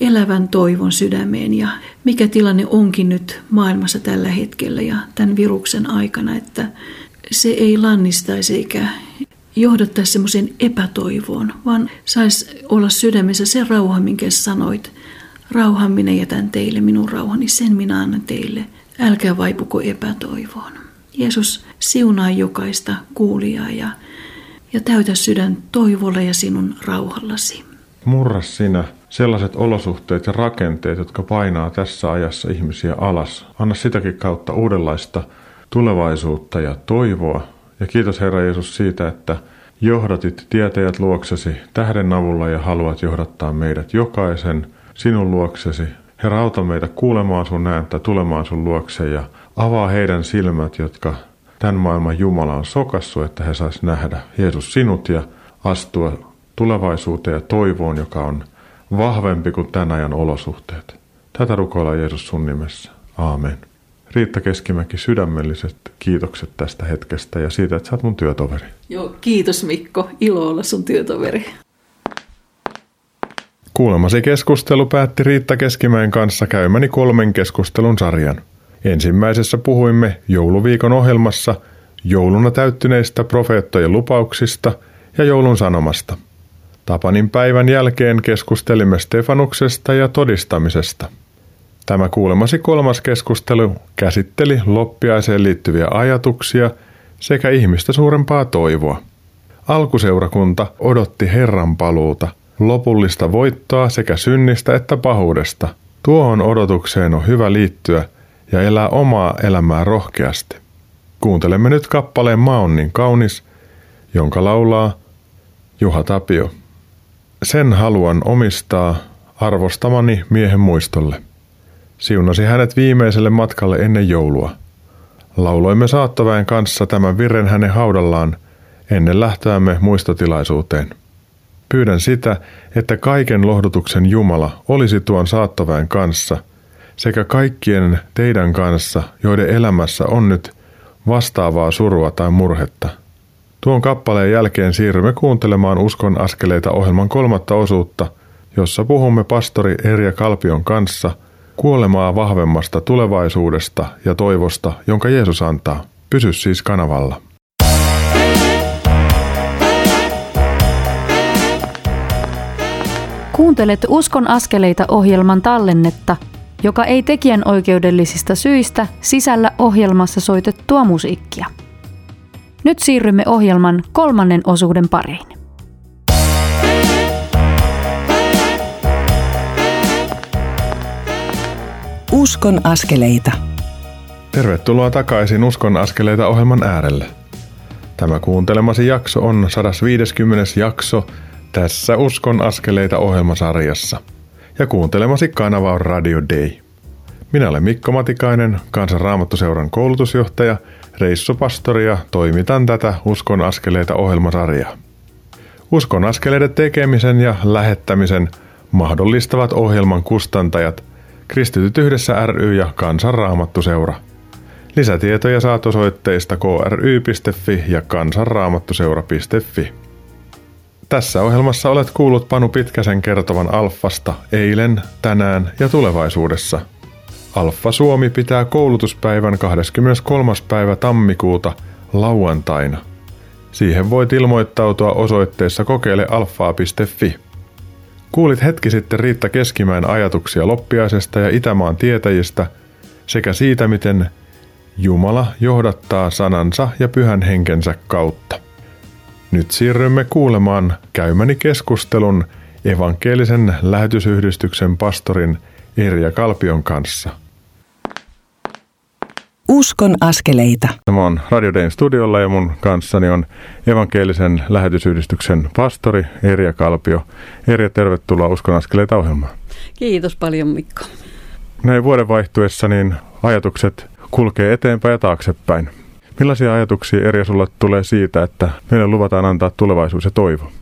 elävän toivon sydämeen ja mikä tilanne onkin nyt maailmassa tällä hetkellä ja tämän viruksen aikana, että se ei lannistaisi eikä johdattaisi semmoisen epätoivoon, vaan saisi olla sydämessä se rauha, minkä sanoit. Rauhan minä jätän teille, minun rauhani, sen minä annan teille. Älkää vaipuko epätoivoon. Jeesus siunaa jokaista kuulijaa ja, ja täytä sydän toivolla ja sinun rauhallasi. Murra sinä sellaiset olosuhteet ja rakenteet, jotka painaa tässä ajassa ihmisiä alas. Anna sitäkin kautta uudenlaista tulevaisuutta ja toivoa. Ja kiitos Herra Jeesus siitä, että johdatit tietäjät luoksesi tähden avulla ja haluat johdattaa meidät jokaisen sinun luoksesi. Herra, auta meitä kuulemaan sun ääntä, tulemaan sun luokse ja avaa heidän silmät, jotka tämän maailman Jumala on sokassu, että he sais nähdä Jeesus sinut ja astua tulevaisuuteen ja toivoon, joka on vahvempi kuin tämän ajan olosuhteet. Tätä rukoillaan Jeesus sun nimessä. Aamen. Riitta Keskimäki, sydämelliset kiitokset tästä hetkestä ja siitä, että sä oot mun työtoveri. Joo, kiitos Mikko. Ilo olla sun työtoveri. Kuulemasi keskustelu päätti Riitta Keskimäen kanssa käymäni kolmen keskustelun sarjan. Ensimmäisessä puhuimme jouluviikon ohjelmassa jouluna täyttyneistä profeettojen lupauksista ja joulun sanomasta. Tapanin päivän jälkeen keskustelimme Stefanuksesta ja todistamisesta. Tämä kuulemasi kolmas keskustelu käsitteli loppiaiseen liittyviä ajatuksia sekä ihmistä suurempaa toivoa. Alkuseurakunta odotti Herran paluuta, lopullista voittoa sekä synnistä että pahuudesta. Tuohon odotukseen on hyvä liittyä ja elää omaa elämää rohkeasti. Kuuntelemme nyt kappaleen Maa on niin kaunis, jonka laulaa Juha Tapio. Sen haluan omistaa arvostamani miehen muistolle. Siunasi hänet viimeiselle matkalle ennen joulua. Lauloimme saattoväen kanssa tämän virren hänen haudallaan ennen lähtöämme muistotilaisuuteen. Pyydän sitä, että kaiken lohdutuksen Jumala olisi tuon saattoväen kanssa sekä kaikkien teidän kanssa, joiden elämässä on nyt vastaavaa surua tai murhetta. Tuon kappaleen jälkeen siirrymme kuuntelemaan Uskon askeleita ohjelman kolmatta osuutta, jossa puhumme pastori Erja Kalpion kanssa – kuolemaa vahvemmasta tulevaisuudesta ja toivosta, jonka Jeesus antaa. Pysy siis kanavalla. Kuuntelet Uskon askeleita ohjelman tallennetta, joka ei tekijän oikeudellisista syistä sisällä ohjelmassa soitettua musiikkia. Nyt siirrymme ohjelman kolmannen osuuden pariin. Uskon askeleita. Tervetuloa takaisin Uskon askeleita ohjelman äärelle. Tämä kuuntelemasi jakso on 150. jakso tässä Uskon askeleita ohjelmasarjassa. Ja kuuntelemasi kanava on Radio Day. Minä olen Mikko Matikainen, Kansan Raamattuseuran koulutusjohtaja, reissupastori ja toimitan tätä Uskon askeleita ohjelmasarjaa. Uskon askeleiden tekemisen ja lähettämisen mahdollistavat ohjelman kustantajat – Kristityt yhdessä ry ja Kansanraamattuseura. Lisätietoja saat osoitteista kry.fi ja kansanraamattuseura.fi. Tässä ohjelmassa olet kuullut Panu Pitkäsen kertovan Alfasta eilen, tänään ja tulevaisuudessa. Alfa Suomi pitää koulutuspäivän 23. päivä tammikuuta lauantaina. Siihen voit ilmoittautua osoitteessa kokeilealfaa.fi. Kuulit hetki sitten Riitta Keskimäen ajatuksia loppiaisesta ja Itämaan tietäjistä sekä siitä, miten Jumala johdattaa sanansa ja pyhän henkensä kautta. Nyt siirrymme kuulemaan käymäni keskustelun evankelisen lähetysyhdistyksen pastorin Erja Kalpion kanssa – Uskon askeleita. Tämä on Radio Dayn studiolla ja mun kanssani on evankelisen lähetysyhdistyksen pastori Erja Kalpio. Erja, tervetuloa Uskon askeleita ohjelmaan. Kiitos paljon Mikko. Näin vuoden vaihtuessa niin ajatukset kulkee eteenpäin ja taaksepäin. Millaisia ajatuksia Erja sulla tulee siitä, että meille luvataan antaa tulevaisuus ja toivo?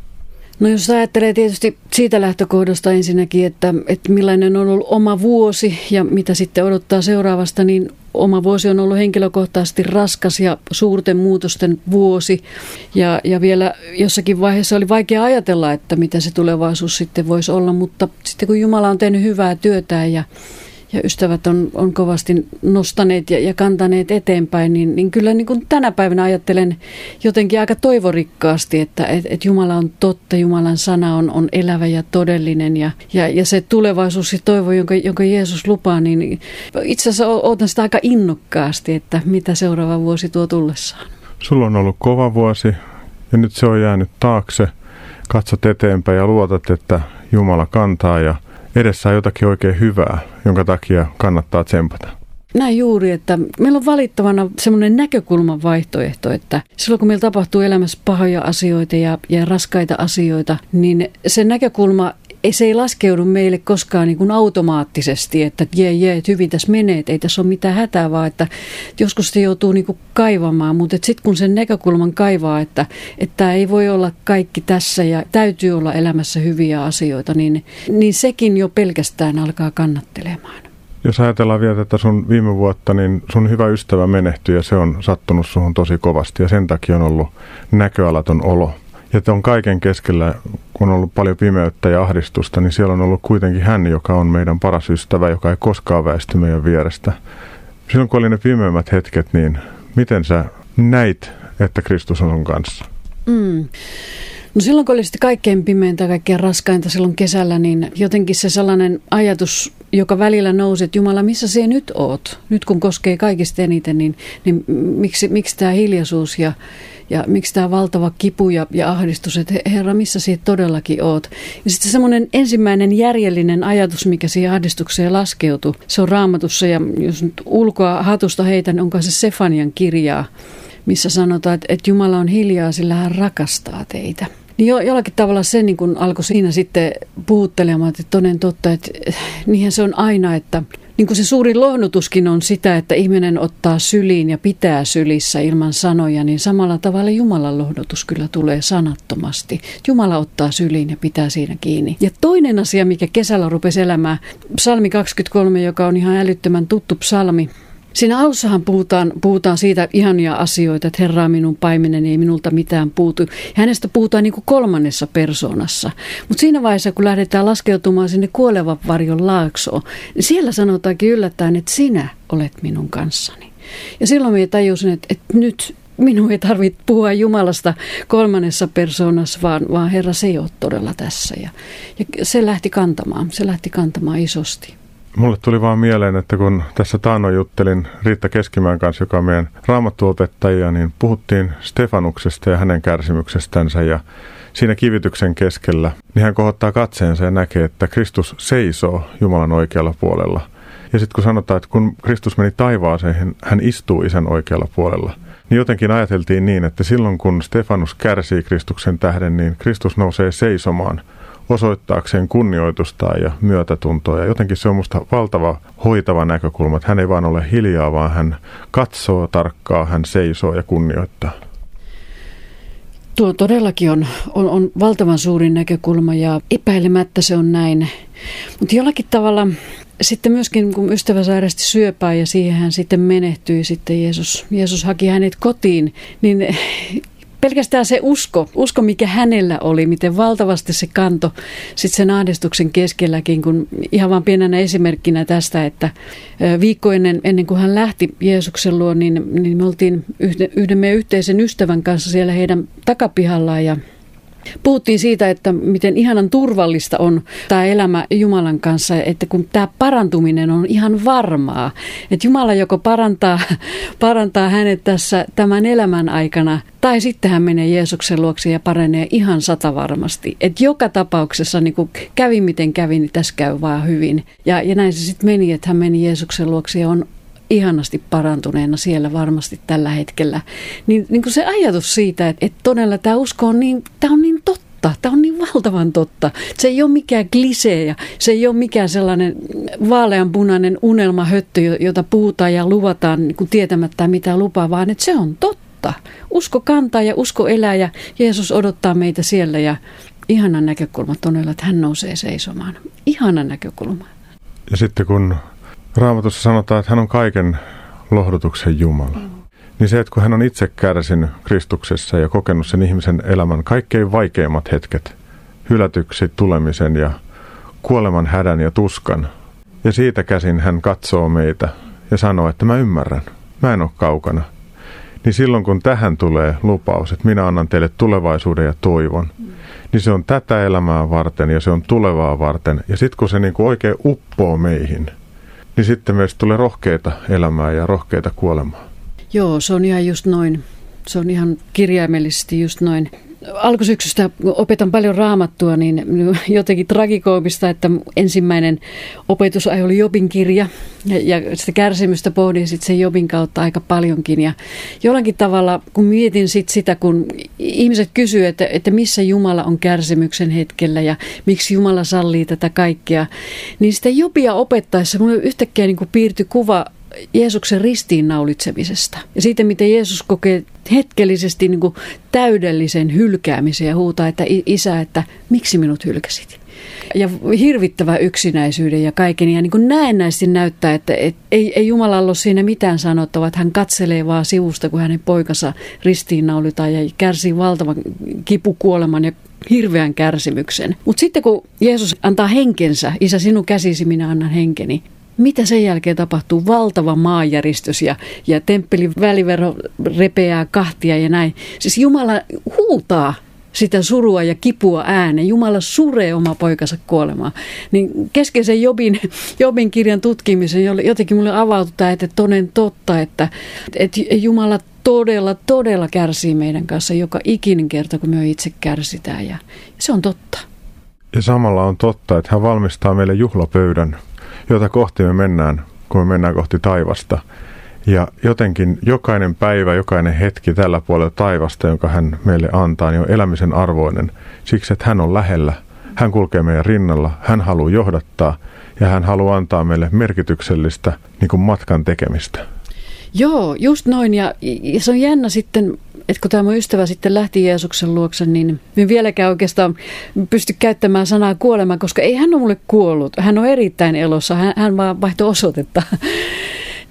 No jos ajattelee tietysti siitä lähtökohdasta ensinnäkin, että, että millainen on ollut oma vuosi ja mitä sitten odottaa seuraavasta, niin oma vuosi on ollut henkilökohtaisesti raskas ja suurten muutosten vuosi. Ja, ja vielä jossakin vaiheessa oli vaikea ajatella, että mitä se tulevaisuus sitten voisi olla, mutta sitten kun Jumala on tehnyt hyvää työtä ja, ja ystävät on, on kovasti nostaneet ja, ja kantaneet eteenpäin, niin, niin kyllä niin kuin tänä päivänä ajattelen jotenkin aika toivorikkaasti, että et, et Jumala on totta, Jumalan sana on, on elävä ja todellinen ja, ja, ja se tulevaisuus ja toivo, jonka, jonka Jeesus lupaa, niin itse asiassa odotan sitä aika innokkaasti, että mitä seuraava vuosi tuo tullessaan. Sulla on ollut kova vuosi ja nyt se on jäänyt taakse. Katsot eteenpäin ja luotat, että Jumala kantaa ja edessä on jotakin oikein hyvää, jonka takia kannattaa tsempata. Näin juuri, että meillä on valittavana semmoinen näkökulman vaihtoehto, että silloin kun meillä tapahtuu elämässä pahoja asioita ja, ja raskaita asioita, niin se näkökulma se ei laskeudu meille koskaan niin kuin automaattisesti, että jee, jee, että hyvin tässä menee, että ei tässä ole mitään hätää, vaan että joskus se joutuu niin kuin kaivamaan, mutta sitten kun sen näkökulman kaivaa, että, että ei voi olla kaikki tässä ja täytyy olla elämässä hyviä asioita, niin, niin sekin jo pelkästään alkaa kannattelemaan. Jos ajatellaan vielä tätä sun viime vuotta, niin sun hyvä ystävä menehtyi ja se on sattunut suhun tosi kovasti ja sen takia on ollut näköalaton olo. Ja on kaiken keskellä, kun on ollut paljon pimeyttä ja ahdistusta, niin siellä on ollut kuitenkin hän, joka on meidän paras ystävä, joka ei koskaan väisty meidän vierestä. Silloin kun oli ne pimeimmät hetket, niin miten sä näit, että Kristus on sun kanssa? Mm. No silloin kun oli sitten kaikkein pimeintä, kaikkein raskainta silloin kesällä, niin jotenkin se sellainen ajatus, joka välillä nousi, että Jumala, missä sinä nyt oot? Nyt kun koskee kaikista eniten, niin, niin miksi, miksi tämä hiljaisuus ja, ja miksi tämä valtava kipu ja, ja ahdistus, että Herra, missä siitä todellakin oot? Ja sitten semmoinen ensimmäinen järjellinen ajatus, mikä siihen ahdistukseen laskeutui, se on raamatussa ja jos nyt ulkoa hatusta heitän, onko se Sefanian kirjaa, missä sanotaan, että, että Jumala on hiljaa, sillä hän rakastaa teitä. Niin jo, jollakin tavalla se niin kun alkoi siinä sitten puhuttelemaan, että toden totta, että niinhän se on aina, että niin kuin se suuri lohdutuskin on sitä, että ihminen ottaa syliin ja pitää sylissä ilman sanoja, niin samalla tavalla Jumalan lohdutus kyllä tulee sanattomasti. Jumala ottaa syliin ja pitää siinä kiinni. Ja toinen asia, mikä kesällä rupesi elämään, psalmi 23, joka on ihan älyttömän tuttu psalmi, Siinä alussahan puhutaan, puhutaan siitä ihania asioita, että Herra minun paimenen, ei minulta mitään puutu. Ja hänestä puhutaan niin kuin kolmannessa persoonassa. Mutta siinä vaiheessa, kun lähdetään laskeutumaan sinne kuolevan varjon laaksoon, niin siellä sanotaankin yllättäen, että sinä olet minun kanssani. Ja silloin minä tajusin, että, että nyt minun ei tarvitse puhua Jumalasta kolmannessa persoonassa, vaan, vaan Herra se ei ole todella tässä. Ja, ja se lähti kantamaan, se lähti kantamaan isosti. Mulle tuli vaan mieleen, että kun tässä taano juttelin Riitta Keskimään kanssa, joka on meidän raamattuopettaja, niin puhuttiin Stefanuksesta ja hänen kärsimyksestänsä ja siinä kivityksen keskellä, niin hän kohottaa katseensa ja näkee, että Kristus seisoo Jumalan oikealla puolella. Ja sitten kun sanotaan, että kun Kristus meni taivaaseen, hän istuu isän oikealla puolella. Niin jotenkin ajateltiin niin, että silloin kun Stefanus kärsii Kristuksen tähden, niin Kristus nousee seisomaan – osoittaakseen kunnioitusta ja myötätuntoa. Ja jotenkin se on musta valtava hoitava näkökulma, että hän ei vaan ole hiljaa, vaan hän katsoo tarkkaa, hän seisoo ja kunnioittaa. Tuo todellakin on, on, on valtavan suuri näkökulma ja epäilemättä se on näin. Mutta jollakin tavalla sitten myöskin kun ystävä sairasti syöpää ja siihen hän sitten menehtyi, sitten Jeesus, Jeesus haki hänet kotiin, niin pelkästään se usko, usko mikä hänellä oli, miten valtavasti se kanto sitten sen ahdistuksen keskelläkin, kun ihan vaan pienenä esimerkkinä tästä, että viikko ennen, ennen kuin hän lähti Jeesuksen luo, niin, niin me oltiin yhden, yhden meidän yhteisen ystävän kanssa siellä heidän takapihallaan ja Puhuttiin siitä, että miten ihanan turvallista on tämä elämä Jumalan kanssa, että kun tämä parantuminen on ihan varmaa, että Jumala joko parantaa, parantaa hänet tässä tämän elämän aikana, tai sitten hän menee Jeesuksen luokse ja paranee ihan satavarmasti. Että joka tapauksessa niin kun kävi miten kävi, niin tässä käy vaan hyvin. Ja, ja näin se sitten meni, että hän meni Jeesuksen luokse ja on ihanasti parantuneena siellä varmasti tällä hetkellä. Niin, niin kuin se ajatus siitä, että, että todella tämä usko on niin, tämä on niin totta, tämä on niin valtavan totta. Se ei ole mikään klisee ja se ei ole mikään sellainen vaaleanpunainen unelmahöttö, jota puhutaan ja luvataan niin kuin tietämättä mitä lupaa, vaan että se on totta. Usko kantaa ja usko elää ja Jeesus odottaa meitä siellä ja ihana näkökulma todella, että hän nousee seisomaan. Ihana näkökulma. Ja sitten kun Raamatussa sanotaan, että hän on kaiken lohdutuksen Jumala. Mm. Niin se, että kun hän on itse kärsinyt Kristuksessa ja kokenut sen ihmisen elämän kaikkein vaikeimmat hetket, hylätyksi tulemisen ja kuoleman hädän ja tuskan, Ja siitä käsin hän katsoo meitä ja sanoo, että mä ymmärrän, mä en ole kaukana. Niin silloin kun tähän tulee lupaus, että minä annan teille tulevaisuuden ja toivon, niin se on tätä elämää varten ja se on tulevaa varten. Ja sitten kun se niin kuin oikein uppoo meihin, niin sitten meistä tulee rohkeita elämää ja rohkeita kuolemaa. Joo, se on ihan just noin. Se on ihan kirjaimellisesti just noin alkusyksystä opetan paljon raamattua, niin jotenkin tragikoomista, että ensimmäinen opetusaihe oli Jobin kirja ja, ja sitä kärsimystä pohdin sitten sen Jobin kautta aika paljonkin. Ja jollakin tavalla, kun mietin sit sitä, kun ihmiset kysyvät, että, että missä Jumala on kärsimyksen hetkellä ja miksi Jumala sallii tätä kaikkea, niin sitä Jobia opettaessa mulle yhtäkkiä niin piirtyi kuva Jeesuksen ristiinnaulitsemisesta ja siitä, miten Jeesus kokee hetkellisesti niin kuin täydellisen hylkäämisen ja huutaa, että isä, että miksi minut hylkäsit? Ja hirvittävä yksinäisyyden ja kaiken. Ja niin kuin näennäisesti näyttää, että et, ei, ei Jumala ole siinä mitään sanottavaa, että hän katselee vaan sivusta, kun hänen poikansa ristiinnaulitaan ja kärsii valtavan kipukuoleman ja hirveän kärsimyksen. Mutta sitten kun Jeesus antaa henkensä, isä sinun käsisi minä annan henkeni, mitä sen jälkeen tapahtuu? Valtava maanjäristys ja, ja temppelin välivero repeää kahtia ja näin. Siis Jumala huutaa sitä surua ja kipua ääneen. Jumala suree oma poikansa kuolemaan. Niin keskeisen Jobin, Jobin kirjan tutkimisen jotenkin mulle avautui tämä, että toden totta, että, että Jumala todella, todella kärsii meidän kanssa joka ikinen kerta, kun me itse kärsitään. Ja se on totta. Ja samalla on totta, että hän valmistaa meille juhlapöydän jota kohti me mennään, kun me mennään kohti taivasta. Ja jotenkin jokainen päivä, jokainen hetki tällä puolella taivasta, jonka hän meille antaa, niin on elämisen arvoinen. Siksi, että hän on lähellä, hän kulkee meidän rinnalla, hän haluaa johdattaa ja hän haluaa antaa meille merkityksellistä niin kuin matkan tekemistä. Joo, just noin. Ja, ja se on jännä sitten että kun tämä mun ystävä sitten lähti Jeesuksen luokse, niin en vieläkään oikeastaan pysty käyttämään sanaa kuolema, koska ei hän ole mulle kuollut. Hän on erittäin elossa, hän, hän vaan vaihtoi osoitetta.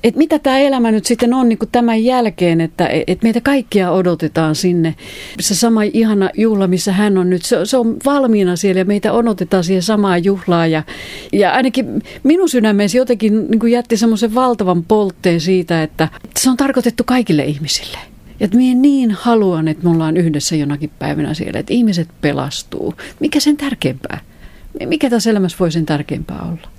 Et mitä tämä elämä nyt sitten on niin tämän jälkeen, että et meitä kaikkia odotetaan sinne. Se sama ihana juhla, missä hän on nyt, se, se on valmiina siellä ja meitä odotetaan siihen samaan juhlaan. Ja, ja ainakin minun sydämeesi jotenkin niin jätti semmoisen valtavan poltteen siitä, että se on tarkoitettu kaikille ihmisille. Että minä niin haluan, että me ollaan yhdessä jonakin päivänä siellä, että ihmiset pelastuu. Mikä sen tärkeämpää? Mikä tässä elämässä voi sen tärkeämpää olla?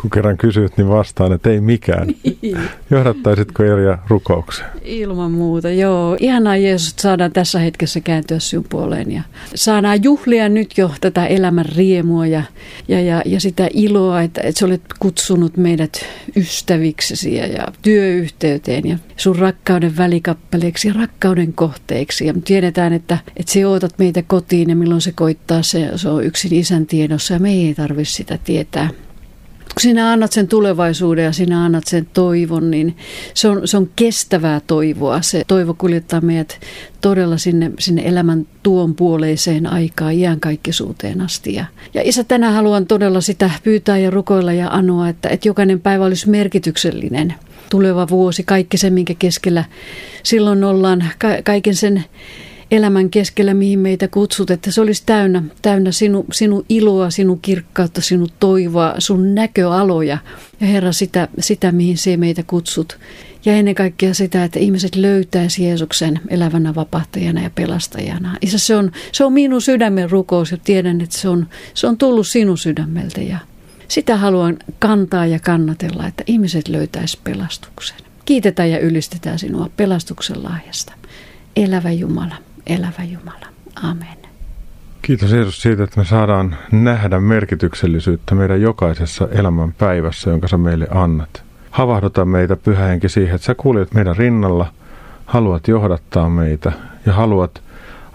Kun kerran kysyt, niin vastaan, että ei mikään. Niin. Johdattaisitko Erja rukoukseen? Ilman muuta, joo. Ihanaa Jeesus, että saadaan tässä hetkessä kääntyä sinun puoleen ja saadaan juhlia nyt jo tätä elämän riemua ja, ja, ja, ja sitä iloa, että, että sä olet kutsunut meidät ystäviksesi ja, ja työyhteyteen ja sun rakkauden välikappaleeksi ja rakkauden kohteeksi. Ja tiedetään, että, että se ootat meitä kotiin ja milloin se koittaa, se, se on yksin isän tiedossa ja me ei tarvitse sitä tietää kun sinä annat sen tulevaisuuden ja sinä annat sen toivon, niin se on, se on kestävää toivoa. Se toivo kuljettaa meidät todella sinne, sinne elämän tuon puoleiseen aikaan iänkaikkisuuteen asti. Ja, ja isä, tänään haluan todella sitä pyytää ja rukoilla ja anoa, että, että jokainen päivä olisi merkityksellinen. Tuleva vuosi, kaikki se, minkä keskellä silloin ollaan, ka- kaiken sen elämän keskellä, mihin meitä kutsut, että se olisi täynnä, täynnä sinu, sinun iloa, sinun kirkkautta, sinun toivoa, sun näköaloja. Ja Herra, sitä, sitä mihin se meitä kutsut. Ja ennen kaikkea sitä, että ihmiset löytäisi Jeesuksen elävänä vapahtajana ja pelastajana. Isä, se on, se on minun sydämen rukous ja tiedän, että se on, se on tullut sinun sydämeltä. Ja sitä haluan kantaa ja kannatella, että ihmiset löytäisi pelastuksen. Kiitetään ja ylistetään sinua pelastuksen lahjasta. Elävä Jumala elävä Jumala. Amen. Kiitos Jeesus siitä, että me saadaan nähdä merkityksellisyyttä meidän jokaisessa elämän päivässä, jonka sä meille annat. Havahduta meitä, Pyhä Henki, siihen, että sä kuljet meidän rinnalla, haluat johdattaa meitä ja haluat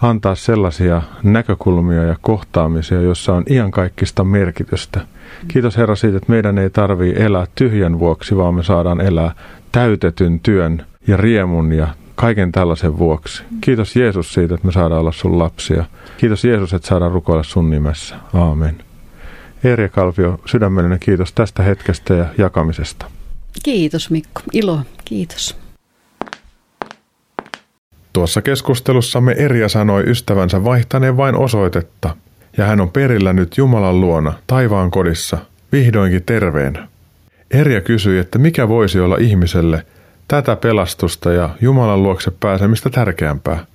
antaa sellaisia näkökulmia ja kohtaamisia, joissa on iankaikkista merkitystä. Kiitos Herra siitä, että meidän ei tarvii elää tyhjän vuoksi, vaan me saadaan elää täytetyn työn ja riemun ja kaiken tällaisen vuoksi. Kiitos Jeesus siitä, että me saadaan olla sun lapsia. Kiitos Jeesus, että saadaan rukoilla sun nimessä. Aamen. Erja Kalvio, sydämellinen kiitos tästä hetkestä ja jakamisesta. Kiitos Mikko. Ilo. Kiitos. Tuossa keskustelussamme Erja sanoi ystävänsä vaihtaneen vain osoitetta, ja hän on perillä nyt Jumalan luona, taivaan kodissa, vihdoinkin terveenä. Erja kysyi, että mikä voisi olla ihmiselle tätä pelastusta ja Jumalan luokse pääsemistä tärkeämpää.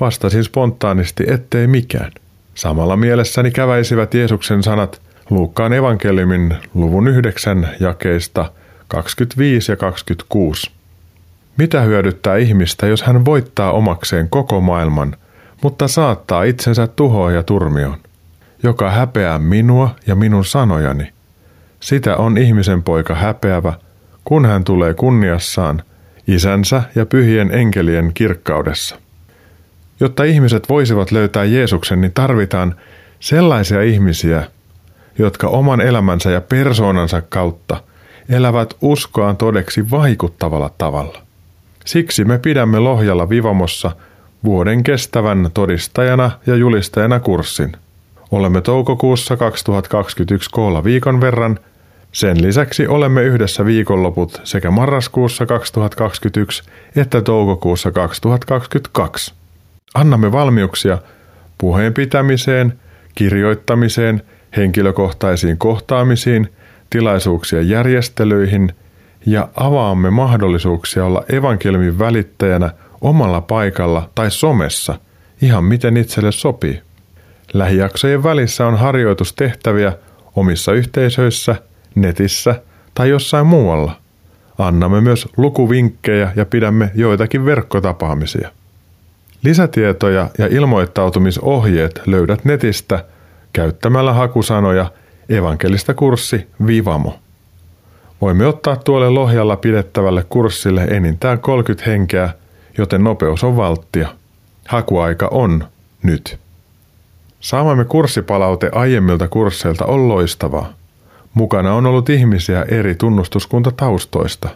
Vastasin spontaanisti, ettei mikään. Samalla mielessäni käväisivät Jeesuksen sanat Luukkaan evankeliumin luvun 9 jakeista 25 ja 26. Mitä hyödyttää ihmistä, jos hän voittaa omakseen koko maailman, mutta saattaa itsensä tuhoa ja turmioon? Joka häpeää minua ja minun sanojani. Sitä on ihmisen poika häpeävä, kun hän tulee kunniassaan, isänsä ja pyhien enkelien kirkkaudessa. Jotta ihmiset voisivat löytää Jeesuksen, niin tarvitaan sellaisia ihmisiä, jotka oman elämänsä ja persoonansa kautta elävät uskoaan todeksi vaikuttavalla tavalla. Siksi me pidämme Lohjalla Vivamossa vuoden kestävän todistajana ja julistajana kurssin. Olemme toukokuussa 2021 koolla viikon verran. Sen lisäksi olemme yhdessä viikonloput sekä marraskuussa 2021 että toukokuussa 2022. Annamme valmiuksia puheen pitämiseen, kirjoittamiseen, henkilökohtaisiin kohtaamisiin, tilaisuuksien järjestelyihin ja avaamme mahdollisuuksia olla evankeliumin välittäjänä omalla paikalla tai somessa, ihan miten itselle sopii. Lähijaksojen välissä on harjoitustehtäviä omissa yhteisöissä, netissä tai jossain muualla. Annamme myös lukuvinkkejä ja pidämme joitakin verkkotapaamisia. Lisätietoja ja ilmoittautumisohjeet löydät netistä käyttämällä hakusanoja evankelista kurssi Vivamo. Voimme ottaa tuolle Lohjalla pidettävälle kurssille enintään 30 henkeä, joten nopeus on valttia. Hakuaika on nyt. Saamamme kurssipalaute aiemmilta kursseilta on loistavaa. Mukana on ollut ihmisiä eri tunnustuskuntataustoista.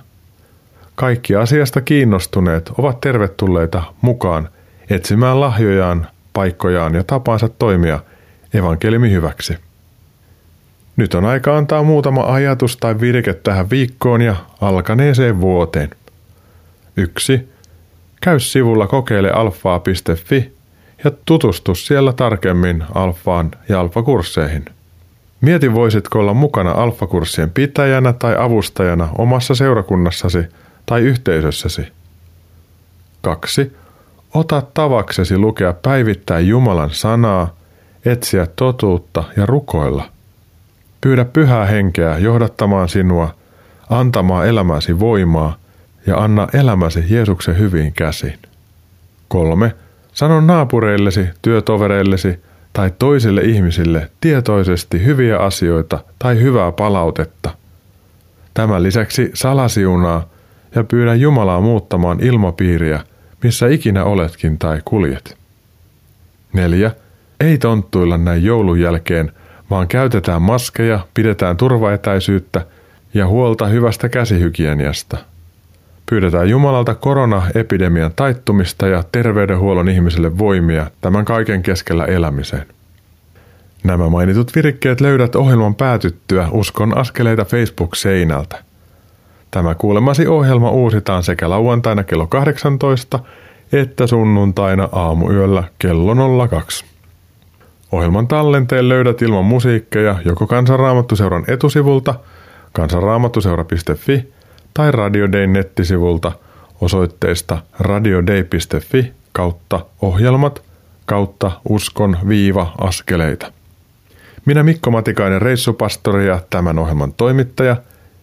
Kaikki asiasta kiinnostuneet ovat tervetulleita mukaan etsimään lahjojaan, paikkojaan ja tapansa toimia evankeliumi hyväksi. Nyt on aika antaa muutama ajatus tai virke tähän viikkoon ja alkaneeseen vuoteen. 1. Käy sivulla kokeile alfaa.fi ja tutustu siellä tarkemmin alfaan ja alfakursseihin. Mieti voisitko olla mukana alfakurssien pitäjänä tai avustajana omassa seurakunnassasi tai yhteisössäsi. 2. Ota tavaksesi lukea päivittäin Jumalan sanaa, etsiä totuutta ja rukoilla. Pyydä pyhää henkeä johdattamaan sinua, antamaan elämäsi voimaa ja anna elämäsi Jeesuksen hyviin käsiin. 3. Sano naapureillesi, työtovereillesi tai toisille ihmisille tietoisesti hyviä asioita tai hyvää palautetta. Tämän lisäksi salasiunaa ja pyydä Jumalaa muuttamaan ilmapiiriä, missä ikinä oletkin tai kuljet. 4. Ei tonttuilla näin joulun jälkeen, vaan käytetään maskeja, pidetään turvaetäisyyttä ja huolta hyvästä käsihygieniasta – Pyydetään Jumalalta koronaepidemian taittumista ja terveydenhuollon ihmisille voimia tämän kaiken keskellä elämiseen. Nämä mainitut virikkeet löydät ohjelman päätyttyä Uskon askeleita Facebook-seinältä. Tämä kuulemasi ohjelma uusitaan sekä lauantaina kello 18 että sunnuntaina aamuyöllä kello 02. Ohjelman tallenteen löydät ilman musiikkeja joko Kansanraamattuseuran etusivulta kansanraamattuseura.fi tai Radio Day nettisivulta osoitteesta radiodei.fi kautta ohjelmat kautta uskon viiva askeleita. Minä Mikko Matikainen reissupastori ja tämän ohjelman toimittaja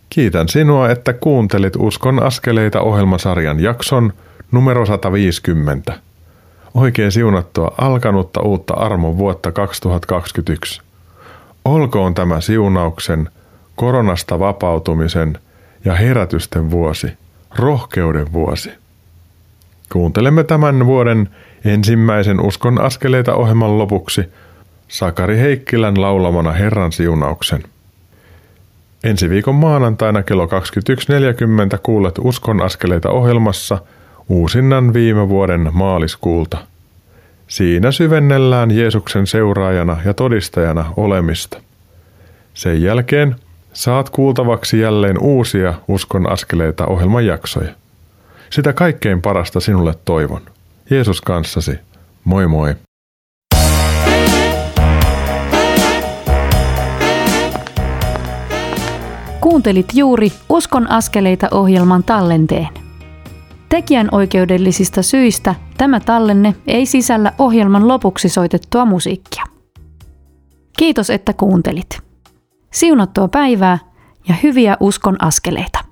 kiitän sinua, että kuuntelit Uskon askeleita ohjelmasarjan jakson numero 150. Oikein siunattua alkanutta uutta armon vuotta 2021. Olkoon tämä siunauksen, koronasta vapautumisen – ja herätysten vuosi, rohkeuden vuosi. Kuuntelemme tämän vuoden ensimmäisen Uskon askeleita ohjelman lopuksi Sakari Heikkilän laulamana Herran siunauksen. Ensi viikon maanantaina kello 21.40 kuulet Uskon askeleita ohjelmassa uusinnan viime vuoden maaliskuulta. Siinä syvennellään Jeesuksen seuraajana ja todistajana olemista. Sen jälkeen Saat kuultavaksi jälleen uusia Uskon askeleita ohjelman jaksoja. Sitä kaikkein parasta sinulle toivon. Jeesus kanssasi. Moi moi. Kuuntelit juuri Uskon askeleita ohjelman tallenteen. Tekijän oikeudellisista syistä tämä tallenne ei sisällä ohjelman lopuksi soitettua musiikkia. Kiitos, että kuuntelit. Siunattua päivää ja hyviä uskon askeleita.